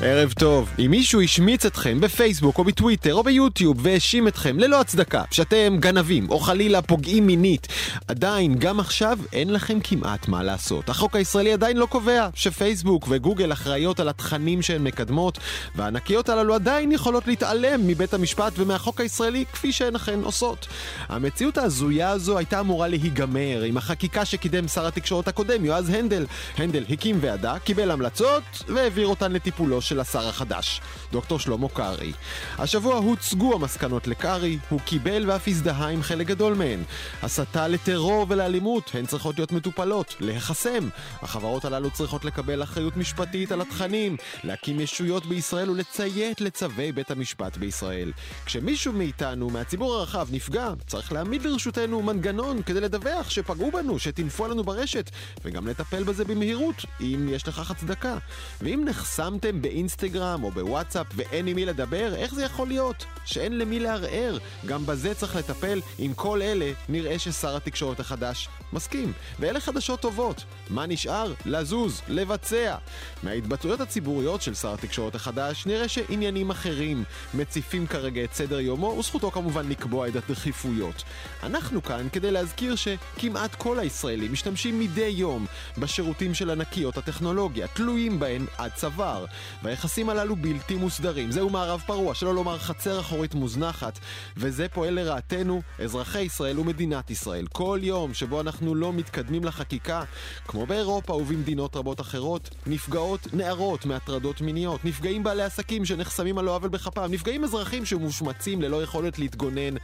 ערב טוב. אם מישהו השמיץ אתכם בפייסבוק או בטוויטר או ביוטיוב והאשים אתכם ללא הצדקה שאתם גנבים או חלילה פוגעים מינית, עדיין, גם עכשיו, אין לכם כמעט מה לעשות. החוק הישראלי עדיין לא קובע שפייסבוק וגוגל אחראיות על התכנים שהן מקדמות, והענקיות הללו עדיין יכולות להתעלם מבית המשפט ומהחוק הישראלי כפי שהן אכן עושות. המציאות ההזויה הזו הייתה אמורה להיגמר עם החקיקה שקידם שר התקשורת הקודם, יועז הנדל. הנדל הקים ועדה, קיבל המלצות והעביר אותן לטיפולו של השר החדש, דוקטור שלמה קרעי. השבוע הוצגו המסקנות לקרעי, הוא קיבל ואף הזדהה עם חלק גדול מהן. הסתה לטרור ולאלימות, הן צריכות להיות מטופלות, להיחסם. החברות הללו צריכות לקבל אחריות משפטית על התכנים, להקים ישויות בישראל ולציית לצווי בית המשפט בישראל. כשמישהו מאיתנו, מהציבור הרחב, נפגע, צריך להעמיד לרשותנו מנגנון כדי לדווח שפגעו בנו, שטינפו עלינו ברשת, וגם לטפל בזה במהירות, אם יש לכך הצדקה. ואם נחסמתם באינסטגרם או בוואטסאפ ואין עם מי לדבר, איך זה יכול להיות? שאין למי לערער. גם בזה צריך לטפל. עם כל אלה, נראה ששר התקשורת החדש מסכים. ואלה חדשות טובות. מה נשאר? לזוז, לבצע. מההתבטאויות הציבוריות של שר התקשורת החדש, נראה שעניינים אחרים מציפים כרגע את סדר יומו, וזכותו כמובן לקבוע את הדחיפויות. אנחנו כאן כדי להזכיר שכמעט כל הישראלים משתמשים מדי יום בשירותים של ענקיות הטכנולוגיה, תלויים בהן עד צוואר. והיחסים הללו בלתי מוסדרים. זהו מערב פרוע, שלא לומר חצר אחורית מוזנחת, וזה פועל לרעתנו, אזרחי ישראל ומדינת ישראל. כל יום שבו אנחנו לא מתקדמים לחקיקה, כמו באירופה ובמדינות רבות אחרות, נפגעות נערות מהטרדות מיניות, נפגעים בעלי עסקים שנחסמים על לא עוול בכפם, נפגעים אזרחים שמושמצים ללא יכולת להתגונן,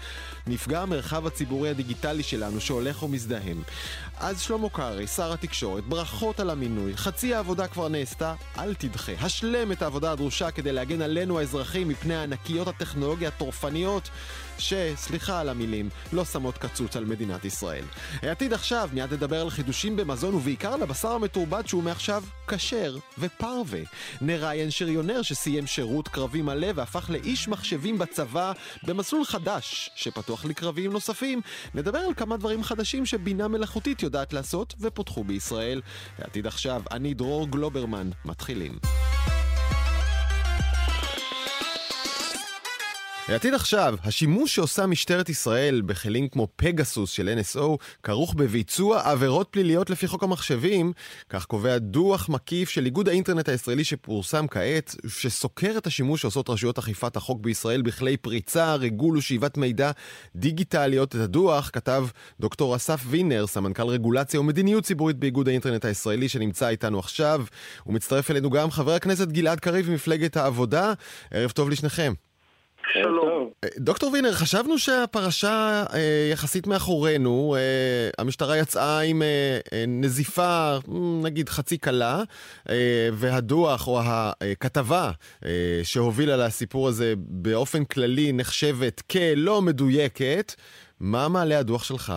נפגע המרחב הציבורי הדיגיטלי שלנו שהולך ומזדהם. אז שלמה קרעי, שר התקשורת, ברכות על המינוי, חצי העבודה כבר נעשתה, אל תדחה. השלם את העבודה הדרושה כדי להגן עלינו האזרחים מפני ענקיות הטכנולוגיה הטורפניות שסליחה על המילים, לא שמות קצוץ על מדינת ישראל. העתיד עכשיו, מיד נדבר על חידושים במזון ובעיקר על הבשר המתורבת שהוא מעכשיו כשר ופרווה. נראיין שריונר שסיים שירות קרבי מלא והפך לאיש מחשבים בצבא במסלול חדש שפתוח לקרבים נוספים. נדבר על כמה דברים חדשים שבינה מלאכותית יודעת לעשות ופותחו בישראל. העתיד עכשיו, אני דרור גלוברמן. מתחילים. העתיד עכשיו, השימוש שעושה משטרת ישראל בכלים כמו פגסוס של NSO כרוך בביצוע עבירות פליליות לפי חוק המחשבים, כך קובע דוח מקיף של איגוד האינטרנט הישראלי שפורסם כעת, שסוקר את השימוש שעושות רשויות אכיפת החוק בישראל בכלי פריצה, ריגול ושאיבת מידע דיגיטליות. את הדוח כתב דוקטור אסף וינר, סמנכ"ל רגולציה ומדיניות ציבורית באיגוד האינטרנט הישראלי שנמצא איתנו עכשיו. ומצטרף אלינו גם חבר הכנסת גלעד קריב ממפלגת העבודה. ערב טוב לשניכם. שלום. אה, דוקטור וינר, חשבנו שהפרשה אה, יחסית מאחורינו, אה, המשטרה יצאה עם אה, אה, נזיפה, נגיד חצי קלה, אה, והדוח או הכתבה אה, שהובילה לסיפור הזה באופן כללי נחשבת כלא מדויקת. מה מעלה הדוח שלך?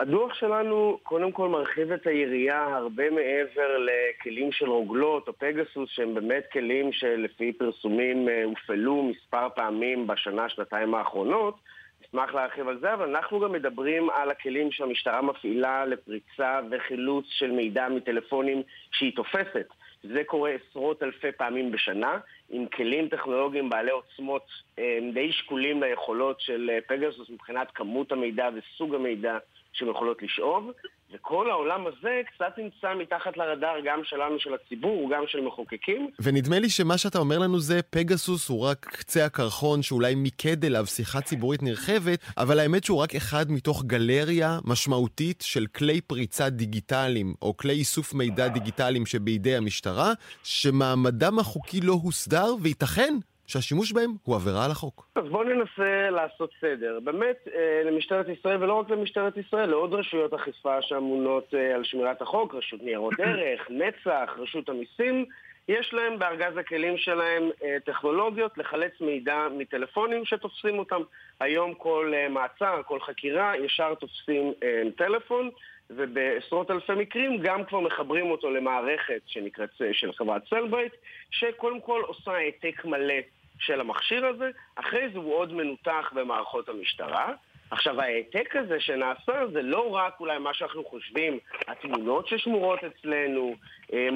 הדוח שלנו קודם כל מרחיב את היריעה הרבה מעבר לכלים של רוגלות או פגסוס שהם באמת כלים שלפי פרסומים אה, הופעלו מספר פעמים בשנה, שנתיים האחרונות. נשמח להרחיב על זה, אבל אנחנו גם מדברים על הכלים שהמשטרה מפעילה לפריצה וחילוץ של מידע מטלפונים שהיא תופסת. זה קורה עשרות אלפי פעמים בשנה, עם כלים טכנולוגיים בעלי עוצמות אה, די שקולים ליכולות של אה, פגסוס מבחינת כמות המידע וסוג המידע שהן יכולות לשאוב, וכל העולם הזה קצת נמצא מתחת לרדאר גם שלנו, של הציבור, גם של מחוקקים. ונדמה לי שמה שאתה אומר לנו זה פגסוס הוא רק קצה הקרחון שאולי מיקד אליו שיחה ציבורית נרחבת, אבל האמת שהוא רק אחד מתוך גלריה משמעותית של כלי פריצה דיגיטליים, או כלי איסוף מידע דיגיטליים שבידי המשטרה, שמעמדם החוקי לא הוסדר, וייתכן שהשימוש בהם הוא עבירה על החוק. אז בואו ננסה לעשות סדר. באמת, אה, למשטרת ישראל, ולא רק למשטרת ישראל, לעוד רשויות אכיפה שאמונות אה, על שמירת החוק, רשות ניירות ערך, נצח, רשות המיסים, יש להם בארגז הכלים שלהם אה, טכנולוגיות לחלץ מידע מטלפונים שתופסים אותם. היום כל מעצר, כל חקירה, ישר תופסים טלפון. ובעשרות אלפי מקרים גם כבר מחברים אותו למערכת שנקראת של חברת סלברייט, שקודם כל עושה העתק מלא של המכשיר הזה, אחרי זה הוא עוד מנותח במערכות המשטרה. עכשיו ההעתק הזה שנעשה זה לא רק אולי מה שאנחנו חושבים, התמונות ששמורות אצלנו,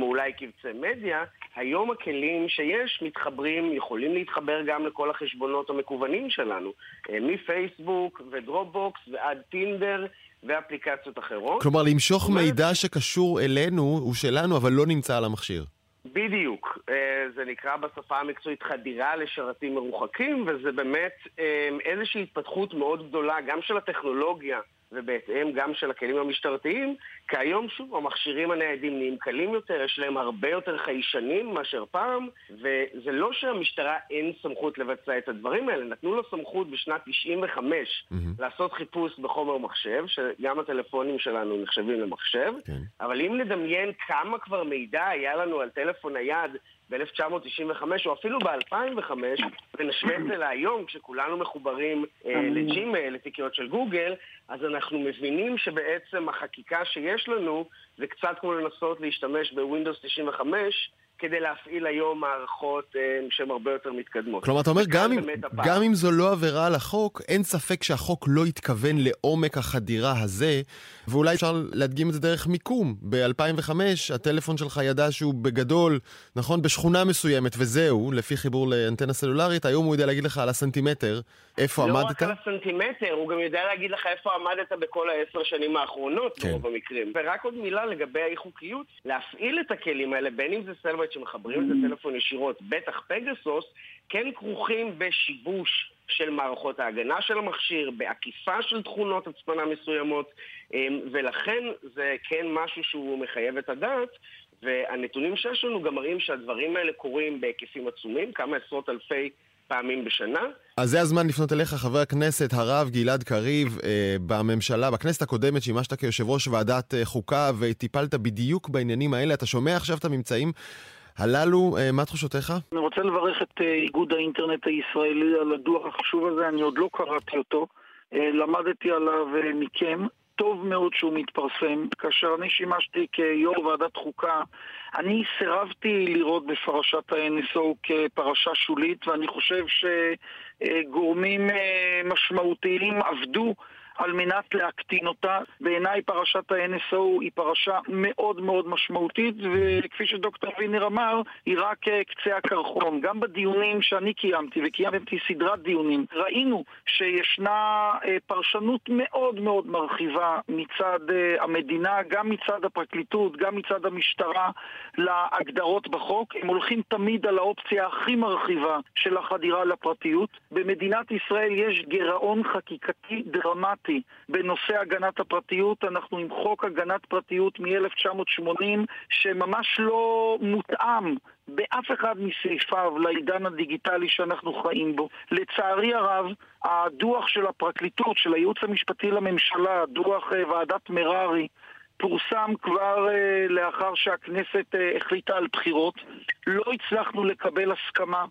אולי קבצי מדיה, היום הכלים שיש מתחברים, יכולים להתחבר גם לכל החשבונות המקוונים שלנו, אה, מפייסבוק ודרופבוקס ועד טינדר. ואפליקציות אחרות. כלומר, למשוך מידע שקשור אלינו, הוא שלנו, אבל לא נמצא על המכשיר. בדיוק. אה, זה נקרא בשפה המקצועית חדירה לשרתים מרוחקים, וזה באמת אה, איזושהי התפתחות מאוד גדולה, גם של הטכנולוגיה ובהתאם גם של הכלים המשטרתיים, כי היום שוב המכשירים הניידים נהיים קלים יותר, יש להם הרבה יותר חיישנים מאשר פעם, וזה לא שהמשטרה אין סמכות לבצע את הדברים האלה, נתנו לו סמכות בשנת 95 mm-hmm. לעשות חיפוש בחומר מחשב, שגם הטלפונים שלנו נחשבים למחשב, כן. אבל אם נדמיין כמה כבר מידע היה לנו על טלפון נייד ב-1995 או אפילו ב-2005, ונשווה את זה להיום, כשכולנו מחוברים אה, לג'ימייל, לתיקיות של גוגל, אז אנחנו מבינים שבעצם החקיקה שיש לנו זה קצת כמו לנסות להשתמש בווינדוס 95 כדי להפעיל היום מערכות אה, שהן הרבה יותר מתקדמות. כלומר, אתה אומר, גם אם, גם אם זו לא עבירה על החוק, אין ספק שהחוק לא התכוון לעומק החדירה הזה, ואולי אפשר להדגים את זה דרך מיקום. ב-2005 הטלפון שלך ידע שהוא בגדול, נכון, בשכונה מסוימת, וזהו, לפי חיבור לאנטנה סלולרית, היום הוא יודע להגיד לך על הסנטימטר איפה לא עמדת. לא רק על הסנטימטר, הוא גם יודע להגיד לך איפה עמדת בכל העשר שנים האחרונות, כן. ברוב המקרים. ורק עוד מילה לגבי האי-חוקיות, להפעיל את הכלים האלה, בין אם זה סלווייט שמחברים את הטלפון ישירות, בטח פגסוס, כן כרוכים בשיבוש של מערכות ההגנה של המכשיר, בעקיפה של תכונות הצפנה מסוימות, אמ, ולכן זה כן משהו שהוא מחייב את הדעת, והנתונים שיש לנו גם מראים שהדברים האלה קורים בהיקפים עצומים, כמה עשרות אלפי פעמים בשנה. אז זה הזמן לפנות אליך, חבר הכנסת הרב גלעד קריב, אה, בממשלה, בכנסת הקודמת שימשת כיושב ראש ועדת אה, חוקה וטיפלת בדיוק בעניינים האלה. אתה שומע עכשיו את הממצאים הללו, אה, מה תחושותיך? אני רוצה לברך את אה, איגוד האינטרנט הישראלי על הדוח החשוב הזה, אני עוד לא קראתי אותו. אה, למדתי עליו מכם. טוב מאוד שהוא מתפרסם. כאשר אני שימשתי כיו"ר ועדת חוקה, אני סירבתי לראות בפרשת ה-NSO כפרשה שולית, ואני חושב שגורמים משמעותיים עבדו על מנת להקטין אותה. בעיניי פרשת ה-NSO היא פרשה מאוד מאוד משמעותית, וכפי שדוקטור וינר אמר, היא רק אה, קצה הקרחון. גם בדיונים שאני קיימתי, וקיימתי סדרת דיונים, ראינו שישנה אה, פרשנות מאוד מאוד מרחיבה מצד אה, המדינה, גם מצד הפרקליטות, גם מצד המשטרה, להגדרות בחוק. הם הולכים תמיד על האופציה הכי מרחיבה של החדירה לפרטיות. במדינת ישראל יש גירעון חקיקתי דרמטי. דרמטי בנושא הגנת הפרטיות. אנחנו עם חוק הגנת פרטיות מ-1980 שממש לא מותאם באף אחד מסעיפיו לעידן הדיגיטלי שאנחנו חיים בו. לצערי הרב, הדוח של הפרקליטות, של הייעוץ המשפטי לממשלה, דוח אה, ועדת מררי, פורסם כבר uh, לאחר שהכנסת uh, החליטה על בחירות. לא הצלחנו לקבל הסכמה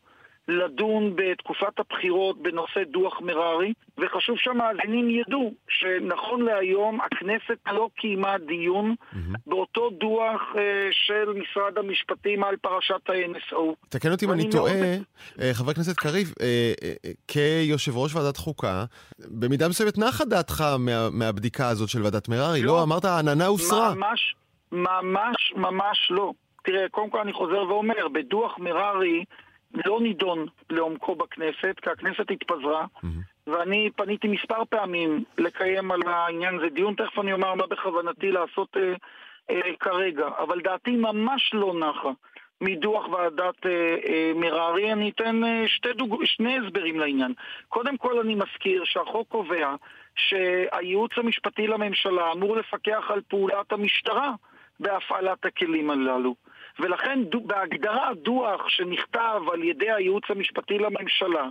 לדון בתקופת הבחירות בנושא דוח מררי, וחשוב שהמאזינים ידעו שנכון להיום הכנסת לא קיימה דיון mm-hmm. באותו דוח uh, של משרד המשפטים על פרשת ה-NSO. תקן אותי אם אני טועה, מאוד... אה, חבר הכנסת קריב, uh, uh, כיושב ראש ועדת חוקה, במידה מסוימת נחה דעתך מה, מהבדיקה הזאת של ועדת מררי, לא? לא אמרת העננה הוסרה. ממש, ממש, ממש לא. תראה, קודם כל אני חוזר ואומר, בדוח מררי לא נידון לעומקו בכנסת, כי הכנסת התפזרה, mm-hmm. ואני פניתי מספר פעמים לקיים על העניין הזה דיון, תכף אני אומר מה בכוונתי לעשות אה, אה, כרגע, אבל דעתי ממש לא נחה מדוח ועדת אה, אה, מררי. אני אתן אה, שתי דוג... שני הסברים לעניין. קודם כל אני מזכיר שהחוק קובע שהייעוץ המשפטי לממשלה אמור לפקח על פעולת המשטרה בהפעלת הכלים הללו. ולכן בהגדרה דוח שנכתב על ידי הייעוץ המשפטי לממשלה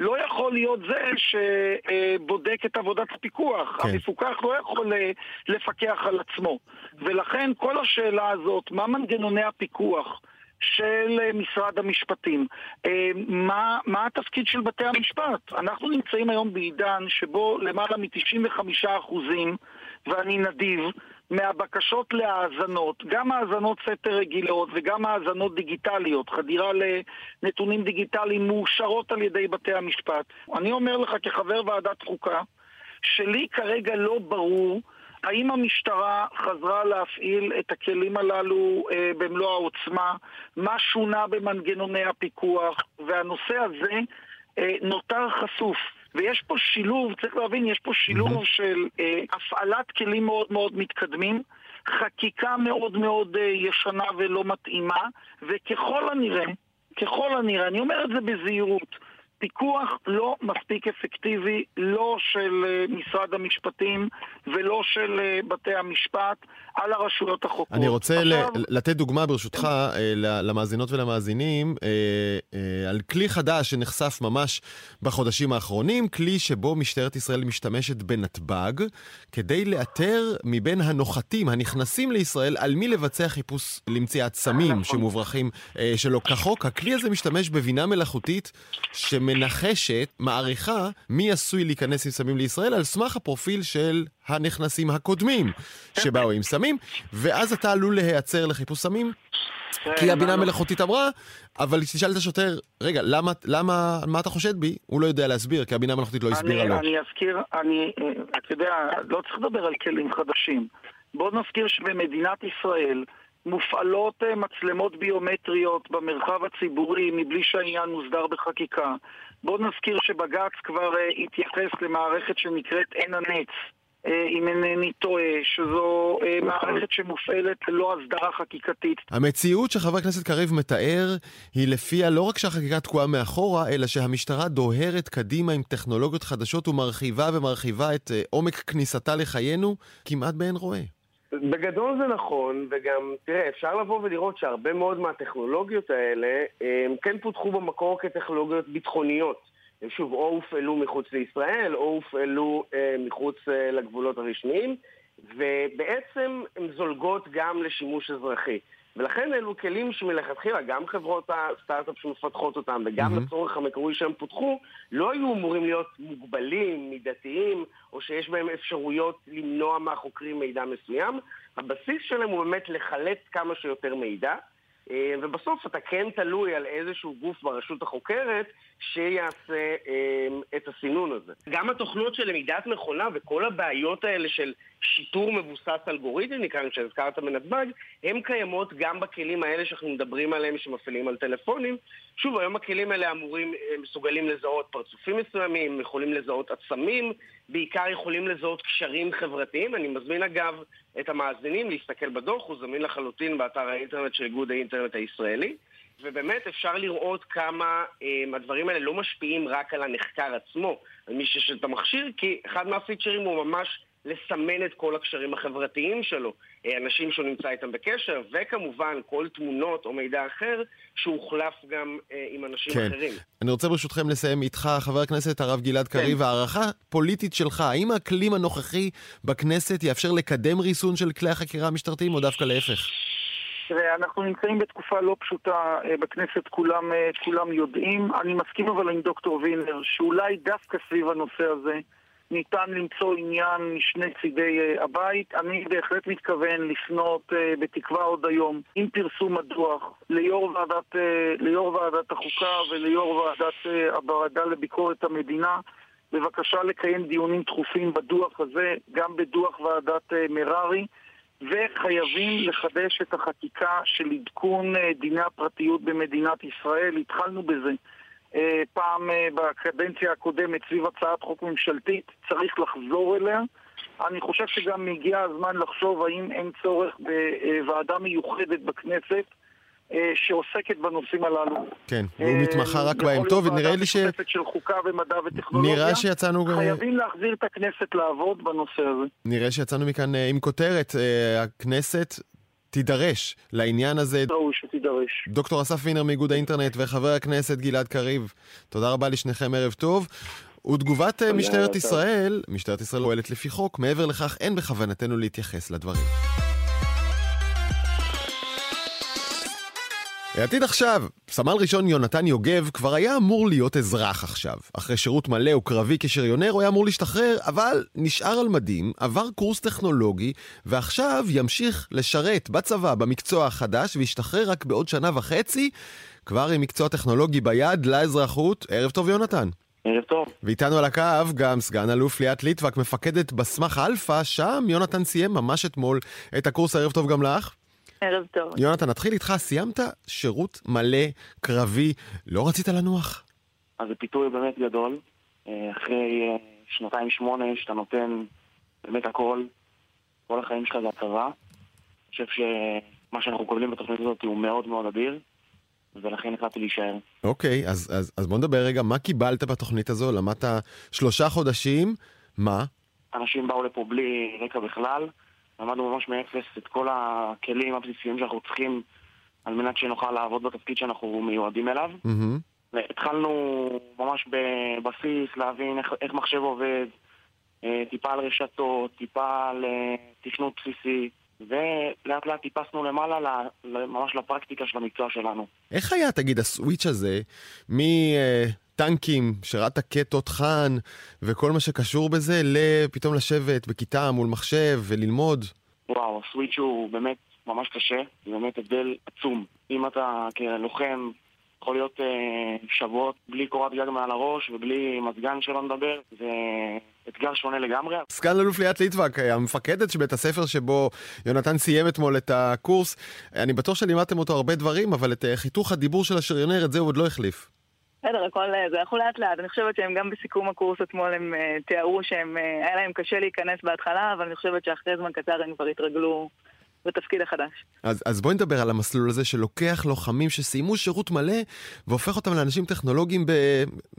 לא יכול להיות זה שבודק את עבודת הפיקוח. כן. המפוקח לא יכול אה, לפקח על עצמו. ולכן כל השאלה הזאת, מה מנגנוני הפיקוח? של אה, משרד המשפטים. אה, מה, מה התפקיד של בתי המשפט? אנחנו נמצאים היום בעידן שבו למעלה מ-95 ואני נדיב, מהבקשות להאזנות, גם האזנות סתר רגילות וגם האזנות דיגיטליות, חדירה לנתונים דיגיטליים מאושרות על ידי בתי המשפט. אני אומר לך כחבר ועדת חוקה, שלי כרגע לא ברור האם המשטרה חזרה להפעיל את הכלים הללו אה, במלוא העוצמה? מה שונה במנגנוני הפיקוח? והנושא הזה אה, נותר חשוף. ויש פה שילוב, צריך להבין, יש פה שילוב mm-hmm. של אה, הפעלת כלים מאוד מאוד מתקדמים, חקיקה מאוד מאוד אה, ישנה ולא מתאימה, וככל הנראה, ככל הנראה, אני אומר את זה בזהירות, פיקוח לא מספיק אפקטיבי, לא של אה, משרד המשפטים ולא של אה, בתי המשפט, על הרשויות החוקרות. אני רוצה עכשיו... לתת דוגמה, ברשותך, אה, למאזינות ולמאזינים, על כלי חדש שנחשף ממש בחודשים האחרונים, כלי שבו משטרת ישראל משתמשת בנתב"ג, כדי לאתר מבין הנוחתים הנכנסים לישראל על מי לבצע חיפוש למציאת סמים נכון. שמוברחים שלא כחוק. הכלי הזה משתמש בבינה מלאכותית שמ... מנחשת, מעריכה, מי עשוי להיכנס עם סמים לישראל על סמך הפרופיל של הנכנסים הקודמים שבאו עם סמים, ואז אתה עלול להיעצר לחיפוש סמים, כי הבינה המלאכותית אמרה, אבל תשאל את השוטר, רגע, למה, למה, מה אתה חושד בי? הוא לא יודע להסביר, כי הבינה המלאכותית לא הסבירה לו. אני אזכיר, אני, אתה יודע, לא צריך לדבר על כלים חדשים. בוא נזכיר שבמדינת ישראל, מופעלות אה, מצלמות ביומטריות במרחב הציבורי מבלי שהעניין מוסדר בחקיקה. בואו נזכיר שבג"ץ כבר אה, התייחס למערכת שנקראת עין הנץ, אה, אם אינני טועה, שזו מערכת שמופעלת ללא הסדרה חקיקתית. המציאות שחבר הכנסת קריב מתאר היא לפיה לא רק שהחקיקה תקועה מאחורה, אלא שהמשטרה דוהרת קדימה עם טכנולוגיות חדשות ומרחיבה ומרחיבה את עומק כניסתה לחיינו כמעט באין רואה. בגדול זה נכון, וגם, תראה, אפשר לבוא ולראות שהרבה מאוד מהטכנולוגיות האלה הם כן פותחו במקור כטכנולוגיות ביטחוניות. הם שוב או הופעלו מחוץ לישראל או הופעלו אה, מחוץ אה, לגבולות הרשמיים, ובעצם הן זולגות גם לשימוש אזרחי. ולכן אלו כלים שמלכתחילה גם חברות הסטארט-אפ שמפתחות אותם וגם mm-hmm. לצורך המקורי שהם פותחו, לא היו אמורים להיות מוגבלים, מידתיים, או שיש בהם אפשרויות למנוע מהחוקרים מידע מסוים. הבסיס שלהם הוא באמת לחלץ כמה שיותר מידע. אה, ובסוף אתה כן תלוי על איזשהו גוף ברשות החוקרת שיעשה אה, את הסינון הזה. גם התוכנות של למידת מכונה וכל הבעיות האלה של שיטור מבוסס אלגוריתם, נקרא להם שהזכרת בנתב"ג, הן קיימות גם בכלים האלה שאנחנו מדברים עליהם שמפעילים על טלפונים. שוב, היום הכלים האלה אמורים, אה, מסוגלים לזהות פרצופים מסוימים, יכולים לזהות עצמים, בעיקר יכולים לזהות קשרים חברתיים. אני מזמין אגב את המאזינים להסתכל בדוח, הוא זמין לחלוטין באתר האינטרנט של איגוד האינטרנט הישראלי. ובאמת אפשר לראות כמה אה, הדברים האלה לא משפיעים רק על הנחקר עצמו, על מי שיש את המכשיר, כי אחד מהפיצ'רים הוא ממש לסמן את כל הקשרים החברתיים שלו, אה, אנשים שהוא נמצא איתם בקשר, וכמובן כל תמונות או מידע אחר שהוחלף גם אה, עם אנשים כן. אחרים. אני רוצה ברשותכם לסיים איתך, חבר הכנסת הרב גלעד כן. קריב, הערכה פוליטית שלך, האם האקלים הנוכחי בכנסת יאפשר לקדם ריסון של כלי החקירה המשטרתיים או דווקא להפך? תראה, אנחנו נמצאים בתקופה לא פשוטה אה, בכנסת, כולם, כולם יודעים. אני מסכים אבל עם דוקטור וינר, שאולי דווקא סביב הנושא הזה, ניתן למצוא עניין משני צידי אה, הבית. אני בהחלט מתכוון לפנות אה, בתקווה עוד היום עם פרסום הדוח ליו"ר ועדת, אה, ליו"ר ועדת החוקה וליו"ר ועדת הוועדה לביקורת המדינה בבקשה לקיים דיונים דחופים בדוח הזה, גם בדוח ועדת מררי. וחייבים לחדש את החקיקה של עדכון דיני הפרטיות במדינת ישראל. התחלנו בזה אה, פעם אה, בקדנציה הקודמת סביב הצעת חוק ממשלתית, צריך לחזור אליה. אני חושב שגם הגיע הזמן לחשוב האם אין צורך בוועדה מיוחדת בכנסת אה, שעוסקת בנושאים הללו. כן, הוא מתמחה רק בהם. טוב, נראה לי ש... יכול להיות של חוקה ומדע וטכנולוגיה. נראה שיצאנו... חייבים להחזיר את הכנסת לעבוד בנושא הזה. נראה שיצאנו מכאן עם כותרת. הכנסת תידרש לעניין הזה. ראוי שתידרש. דוקטור אסף וינר מאיגוד האינטרנט וחבר הכנסת גלעד קריב, תודה רבה לשניכם, ערב טוב. ותגובת אה, משטרת ישראל, משטרת ישראל פועלת לפי חוק, מעבר לכך אין בכוונתנו להתייחס לדברים. העתיד עכשיו, סמל ראשון יונתן יוגב כבר היה אמור להיות אזרח עכשיו. אחרי שירות מלא וקרבי כשריונר הוא היה אמור להשתחרר, אבל נשאר על מדים, עבר קורס טכנולוגי, ועכשיו ימשיך לשרת בצבא במקצוע החדש וישתחרר רק בעוד שנה וחצי, כבר עם מקצוע טכנולוגי ביד לאזרחות. ערב טוב יונתן. ערב טוב. ואיתנו על הקו גם סגן אלוף ליאת ליטבק, מפקדת בסמ"ח אלפא, שם יונתן סיים ממש אתמול את הקורס, ערב טוב גם לך. ערב טוב. יונתן, נתחיל איתך, סיימת שירות מלא, קרבי, לא רצית לנוח? אז זה פיתוי באמת גדול. אה, אחרי אה, שנתיים שמונה שאתה נותן באמת הכל, כל החיים שלך זה הצבא. אני חושב שמה שאנחנו מקבלים בתוכנית הזאת הוא מאוד מאוד אדיר, ולכן החלטתי להישאר. אוקיי, אז, אז, אז בוא נדבר רגע, מה קיבלת בתוכנית הזו? למדת שלושה חודשים, מה? אנשים באו לפה בלי רקע בכלל, למדנו ממש מאפס את כל הכלים הבסיסיים שאנחנו צריכים על מנת שנוכל לעבוד בתפקיד שאנחנו מיועדים אליו. Mm-hmm. התחלנו ממש בבסיס להבין איך, איך מחשב עובד, אה, טיפה על רשתות, טיפה על אה, תכנות בסיסי, ולאט לאט טיפסנו למעלה ממש לפרקטיקה של המקצוע שלנו. איך היה, תגיד, הסוויץ' הזה מטנקים, שירת כתותחן וכל מה שקשור בזה, לפתאום לשבת בכיתה מול מחשב וללמוד? וואו, הסוויץ' הוא באמת ממש קשה, זה באמת הבדל עצום. אם אתה כלוחם יכול להיות אה, שבועות בלי קורת גג מעל הראש ובלי מזגן שלא נדבר, זה אתגר שונה לגמרי. סגן אלוף ליאת ליטבק, המפקדת של בית הספר שבו יונתן סיים אתמול את הקורס, אני בטוח שלימדתם אותו הרבה דברים, אבל את אה, חיתוך הדיבור של השריונר, את זה הוא עוד לא החליף. בסדר, הכל אה, זה יכול לאט לאט. אני חושבת שהם גם בסיכום הקורס אתמול הם uh, תיארו שהם, uh, היה להם קשה להיכנס בהתחלה, אבל אני חושבת שאחרי זמן קצר הם כבר התרגלו בתפקיד החדש. אז, אז בואי נדבר על המסלול הזה שלוקח לוחמים שסיימו שירות מלא והופך אותם לאנשים טכנולוגיים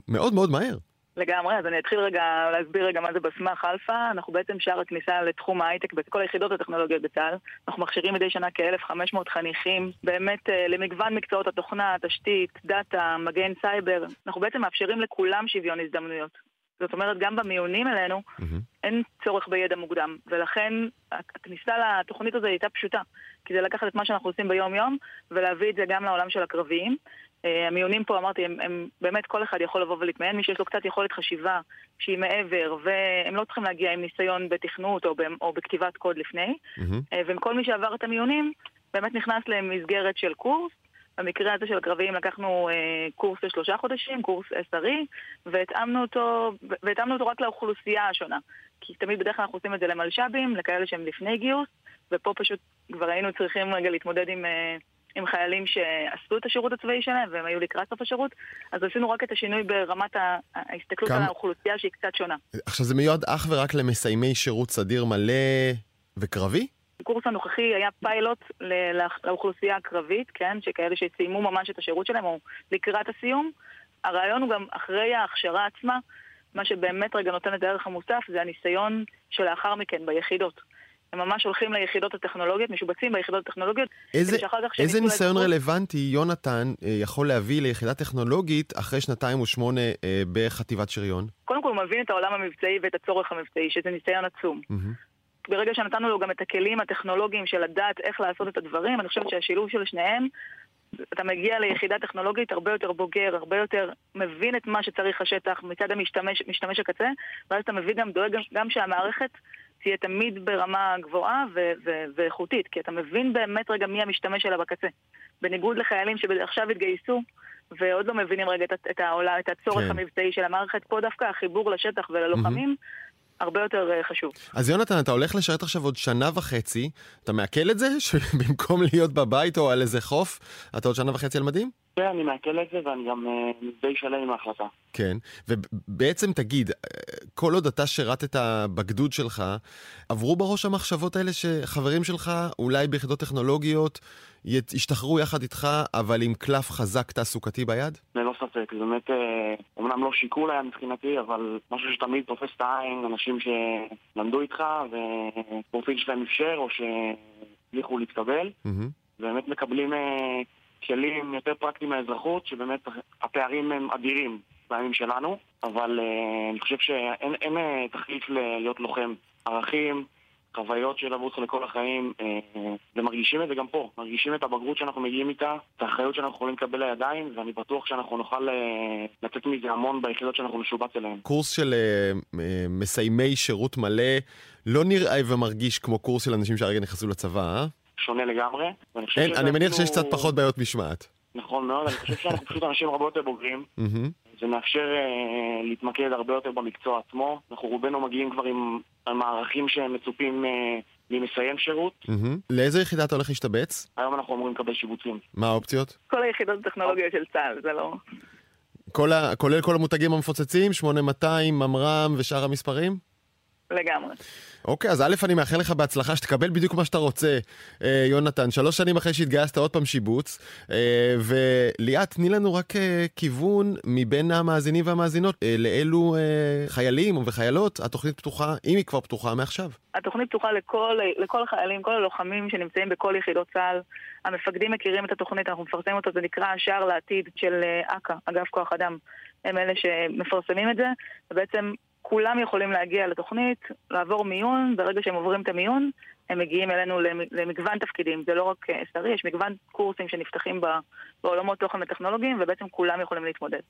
מאוד מאוד מהר. לגמרי, אז אני אתחיל רגע להסביר רגע מה זה בסמ"ח אלפא. אנחנו בעצם שער הכניסה לתחום ההייטק בכל היחידות הטכנולוגיות בצה"ל. אנחנו מכשירים מדי שנה כ-1,500 חניכים, באמת אה, למגוון מקצועות התוכנה, תשתית, דאטה, מגן סייבר. אנחנו בעצם מאפשרים לכולם שוויון הזדמנויות. זאת אומרת, גם במיונים אלינו mm-hmm. אין צורך בידע מוקדם, ולכן הכניסה לתוכנית הזו הייתה פשוטה. כי זה לקחת את מה שאנחנו עושים ביום-יום ולהביא את זה גם לעולם של הקרביים. Uh, המיונים פה, אמרתי, הם, הם באמת כל אחד יכול לבוא ולהתמיין, מי שיש לו קצת יכולת חשיבה שהיא מעבר, והם לא צריכים להגיע עם ניסיון בתכנות או, ב, או בכתיבת קוד לפני, mm-hmm. uh, וכל מי שעבר את המיונים באמת נכנס למסגרת של קורס, במקרה הזה של הקרביים לקחנו אה, קורס לשלושה חודשים, קורס SRE, והתאמנו אותו, והתאמנו אותו רק לאוכלוסייה השונה. כי תמיד בדרך כלל אנחנו עושים את זה למלש"בים, לכאלה שהם לפני גיוס, ופה פשוט כבר היינו צריכים רגע להתמודד עם, אה, עם חיילים שעשו את השירות הצבאי שלהם, והם היו לקראת סוף השירות, אז עשינו רק את השינוי ברמת ההסתכלות כמה... על האוכלוסייה שהיא קצת שונה. עכשיו זה מיועד אך ורק למסיימי שירות סדיר מלא וקרבי? הקורס הנוכחי היה פיילוט לאוכלוסייה הקרבית, כן, שכאלה שסיימו ממש את השירות שלהם או לקראת הסיום. הרעיון הוא גם אחרי ההכשרה עצמה, מה שבאמת רגע נותן את הערך המוסף זה הניסיון שלאחר מכן ביחידות. הם ממש הולכים ליחידות הטכנולוגיות, משובצים ביחידות הטכנולוגיות. איזה, איזה ניסיון לתקוף... רלוונטי יונתן אה, יכול להביא ליחידה טכנולוגית אחרי שנתיים ושמונה אה, בחטיבת שריון? קודם כל הוא מבין את העולם המבצעי ואת הצורך המבצעי, שזה ניסיון עצום. Mm-hmm. ברגע שנתנו לו גם את הכלים הטכנולוגיים של לדעת איך לעשות את הדברים, אני חושבת שהשילוב של שניהם, אתה מגיע ליחידה טכנולוגית הרבה יותר בוגר, הרבה יותר מבין את מה שצריך השטח מצד המשתמש משתמש הקצה, ואז אתה מבין גם, דואג גם שהמערכת תהיה תמיד ברמה גבוהה ואיכותית, כי אתה מבין באמת רגע מי המשתמש שלה בקצה. בניגוד לחיילים שעכשיו התגייסו, ועוד לא מבינים רגע את, את, העולה, את הצורך כן. המבצעי של המערכת, פה דווקא החיבור לשטח וללוחמים, mm-hmm. הרבה יותר אה, חשוב. אז יונתן, אתה הולך לשרת עכשיו עוד שנה וחצי, אתה מעכל את זה? שבמקום להיות בבית או על איזה חוף, אתה עוד שנה וחצי על מדים? כן, אני מעכל את זה ואני גם די שלם עם ההחלטה. כן, ובעצם תגיד, אה, כל עוד אתה שירתת בגדוד שלך, עברו בראש המחשבות האלה שחברים שלך, אולי ביחידות טכנולוגיות, ישתחררו יחד איתך, אבל עם קלף חזק תעסוקתי ביד? ללא ספק, זה באמת, אומנם לא שיקול היה מבחינתי, אבל משהו שתמיד תופס את העין, אנשים שלמדו איתך, ופרופיל שלהם אפשר, או שהצליחו להתקבל, ובאמת מקבלים כלים יותר פרקטיים מהאזרחות, שבאמת הפערים הם אדירים בימים שלנו, אבל אני חושב שאין תחליף להיות לוחם. ערכים, חוויות שילוו אותך לכל החיים, אה, ומרגישים את זה גם פה. מרגישים את הבגרות שאנחנו מגיעים איתה, את האחריות שאנחנו יכולים לקבל לידיים, ואני בטוח שאנחנו נוכל אה, לצאת מזה המון ביחידות שאנחנו נשובץ אליהן. קורס של אה, מסיימי שירות מלא לא נראה ומרגיש כמו קורס של אנשים שהרגע נכנסו לצבא, אה? שונה לגמרי. אין, אני מניח שיש קצת פחות בעיות משמעת. נכון מאוד, אני חושב שאנחנו פשוט אנשים הרבה יותר בוגרים. זה מאפשר uh, להתמקד הרבה יותר במקצוע עצמו. אנחנו רובנו מגיעים כבר עם מערכים שהם מצופים uh, ממסיים שירות. לאיזה יחידה אתה הולך להשתבץ? היום אנחנו אמורים לקבל שיבוצים. מה האופציות? כל היחידות הטכנולוגיות של צה"ל, זה לא... כל ה... כולל כל המותגים המפוצצים, 8200, ממר"ם ושאר המספרים? לגמרי. אוקיי, אז א', אני מאחל לך בהצלחה, שתקבל בדיוק מה שאתה רוצה, אה, יונתן. שלוש שנים אחרי שהתגייסת עוד פעם שיבוץ. אה, וליאת, תני לנו רק אה, כיוון מבין המאזינים והמאזינות, אה, לאילו אה, חיילים וחיילות התוכנית פתוחה, אם היא כבר פתוחה מעכשיו. התוכנית פתוחה לכל, לכל החיילים, כל הלוחמים שנמצאים בכל יחידות צה"ל. המפקדים מכירים את התוכנית, אנחנו מפרסמים אותה, זה נקרא השער לעתיד של אה, אכ"א, אגף כוח אדם. הם אלה שמפרסמים את זה, ובעצם כולם יכולים להגיע לתוכנית, לעבור מיון, ברגע שהם עוברים את המיון, הם מגיעים אלינו למגוון תפקידים. זה לא רק אה, סטרי, יש מגוון קורסים שנפתחים בעולמות תוכן וטכנולוגיים, ובעצם כולם יכולים להתמודד.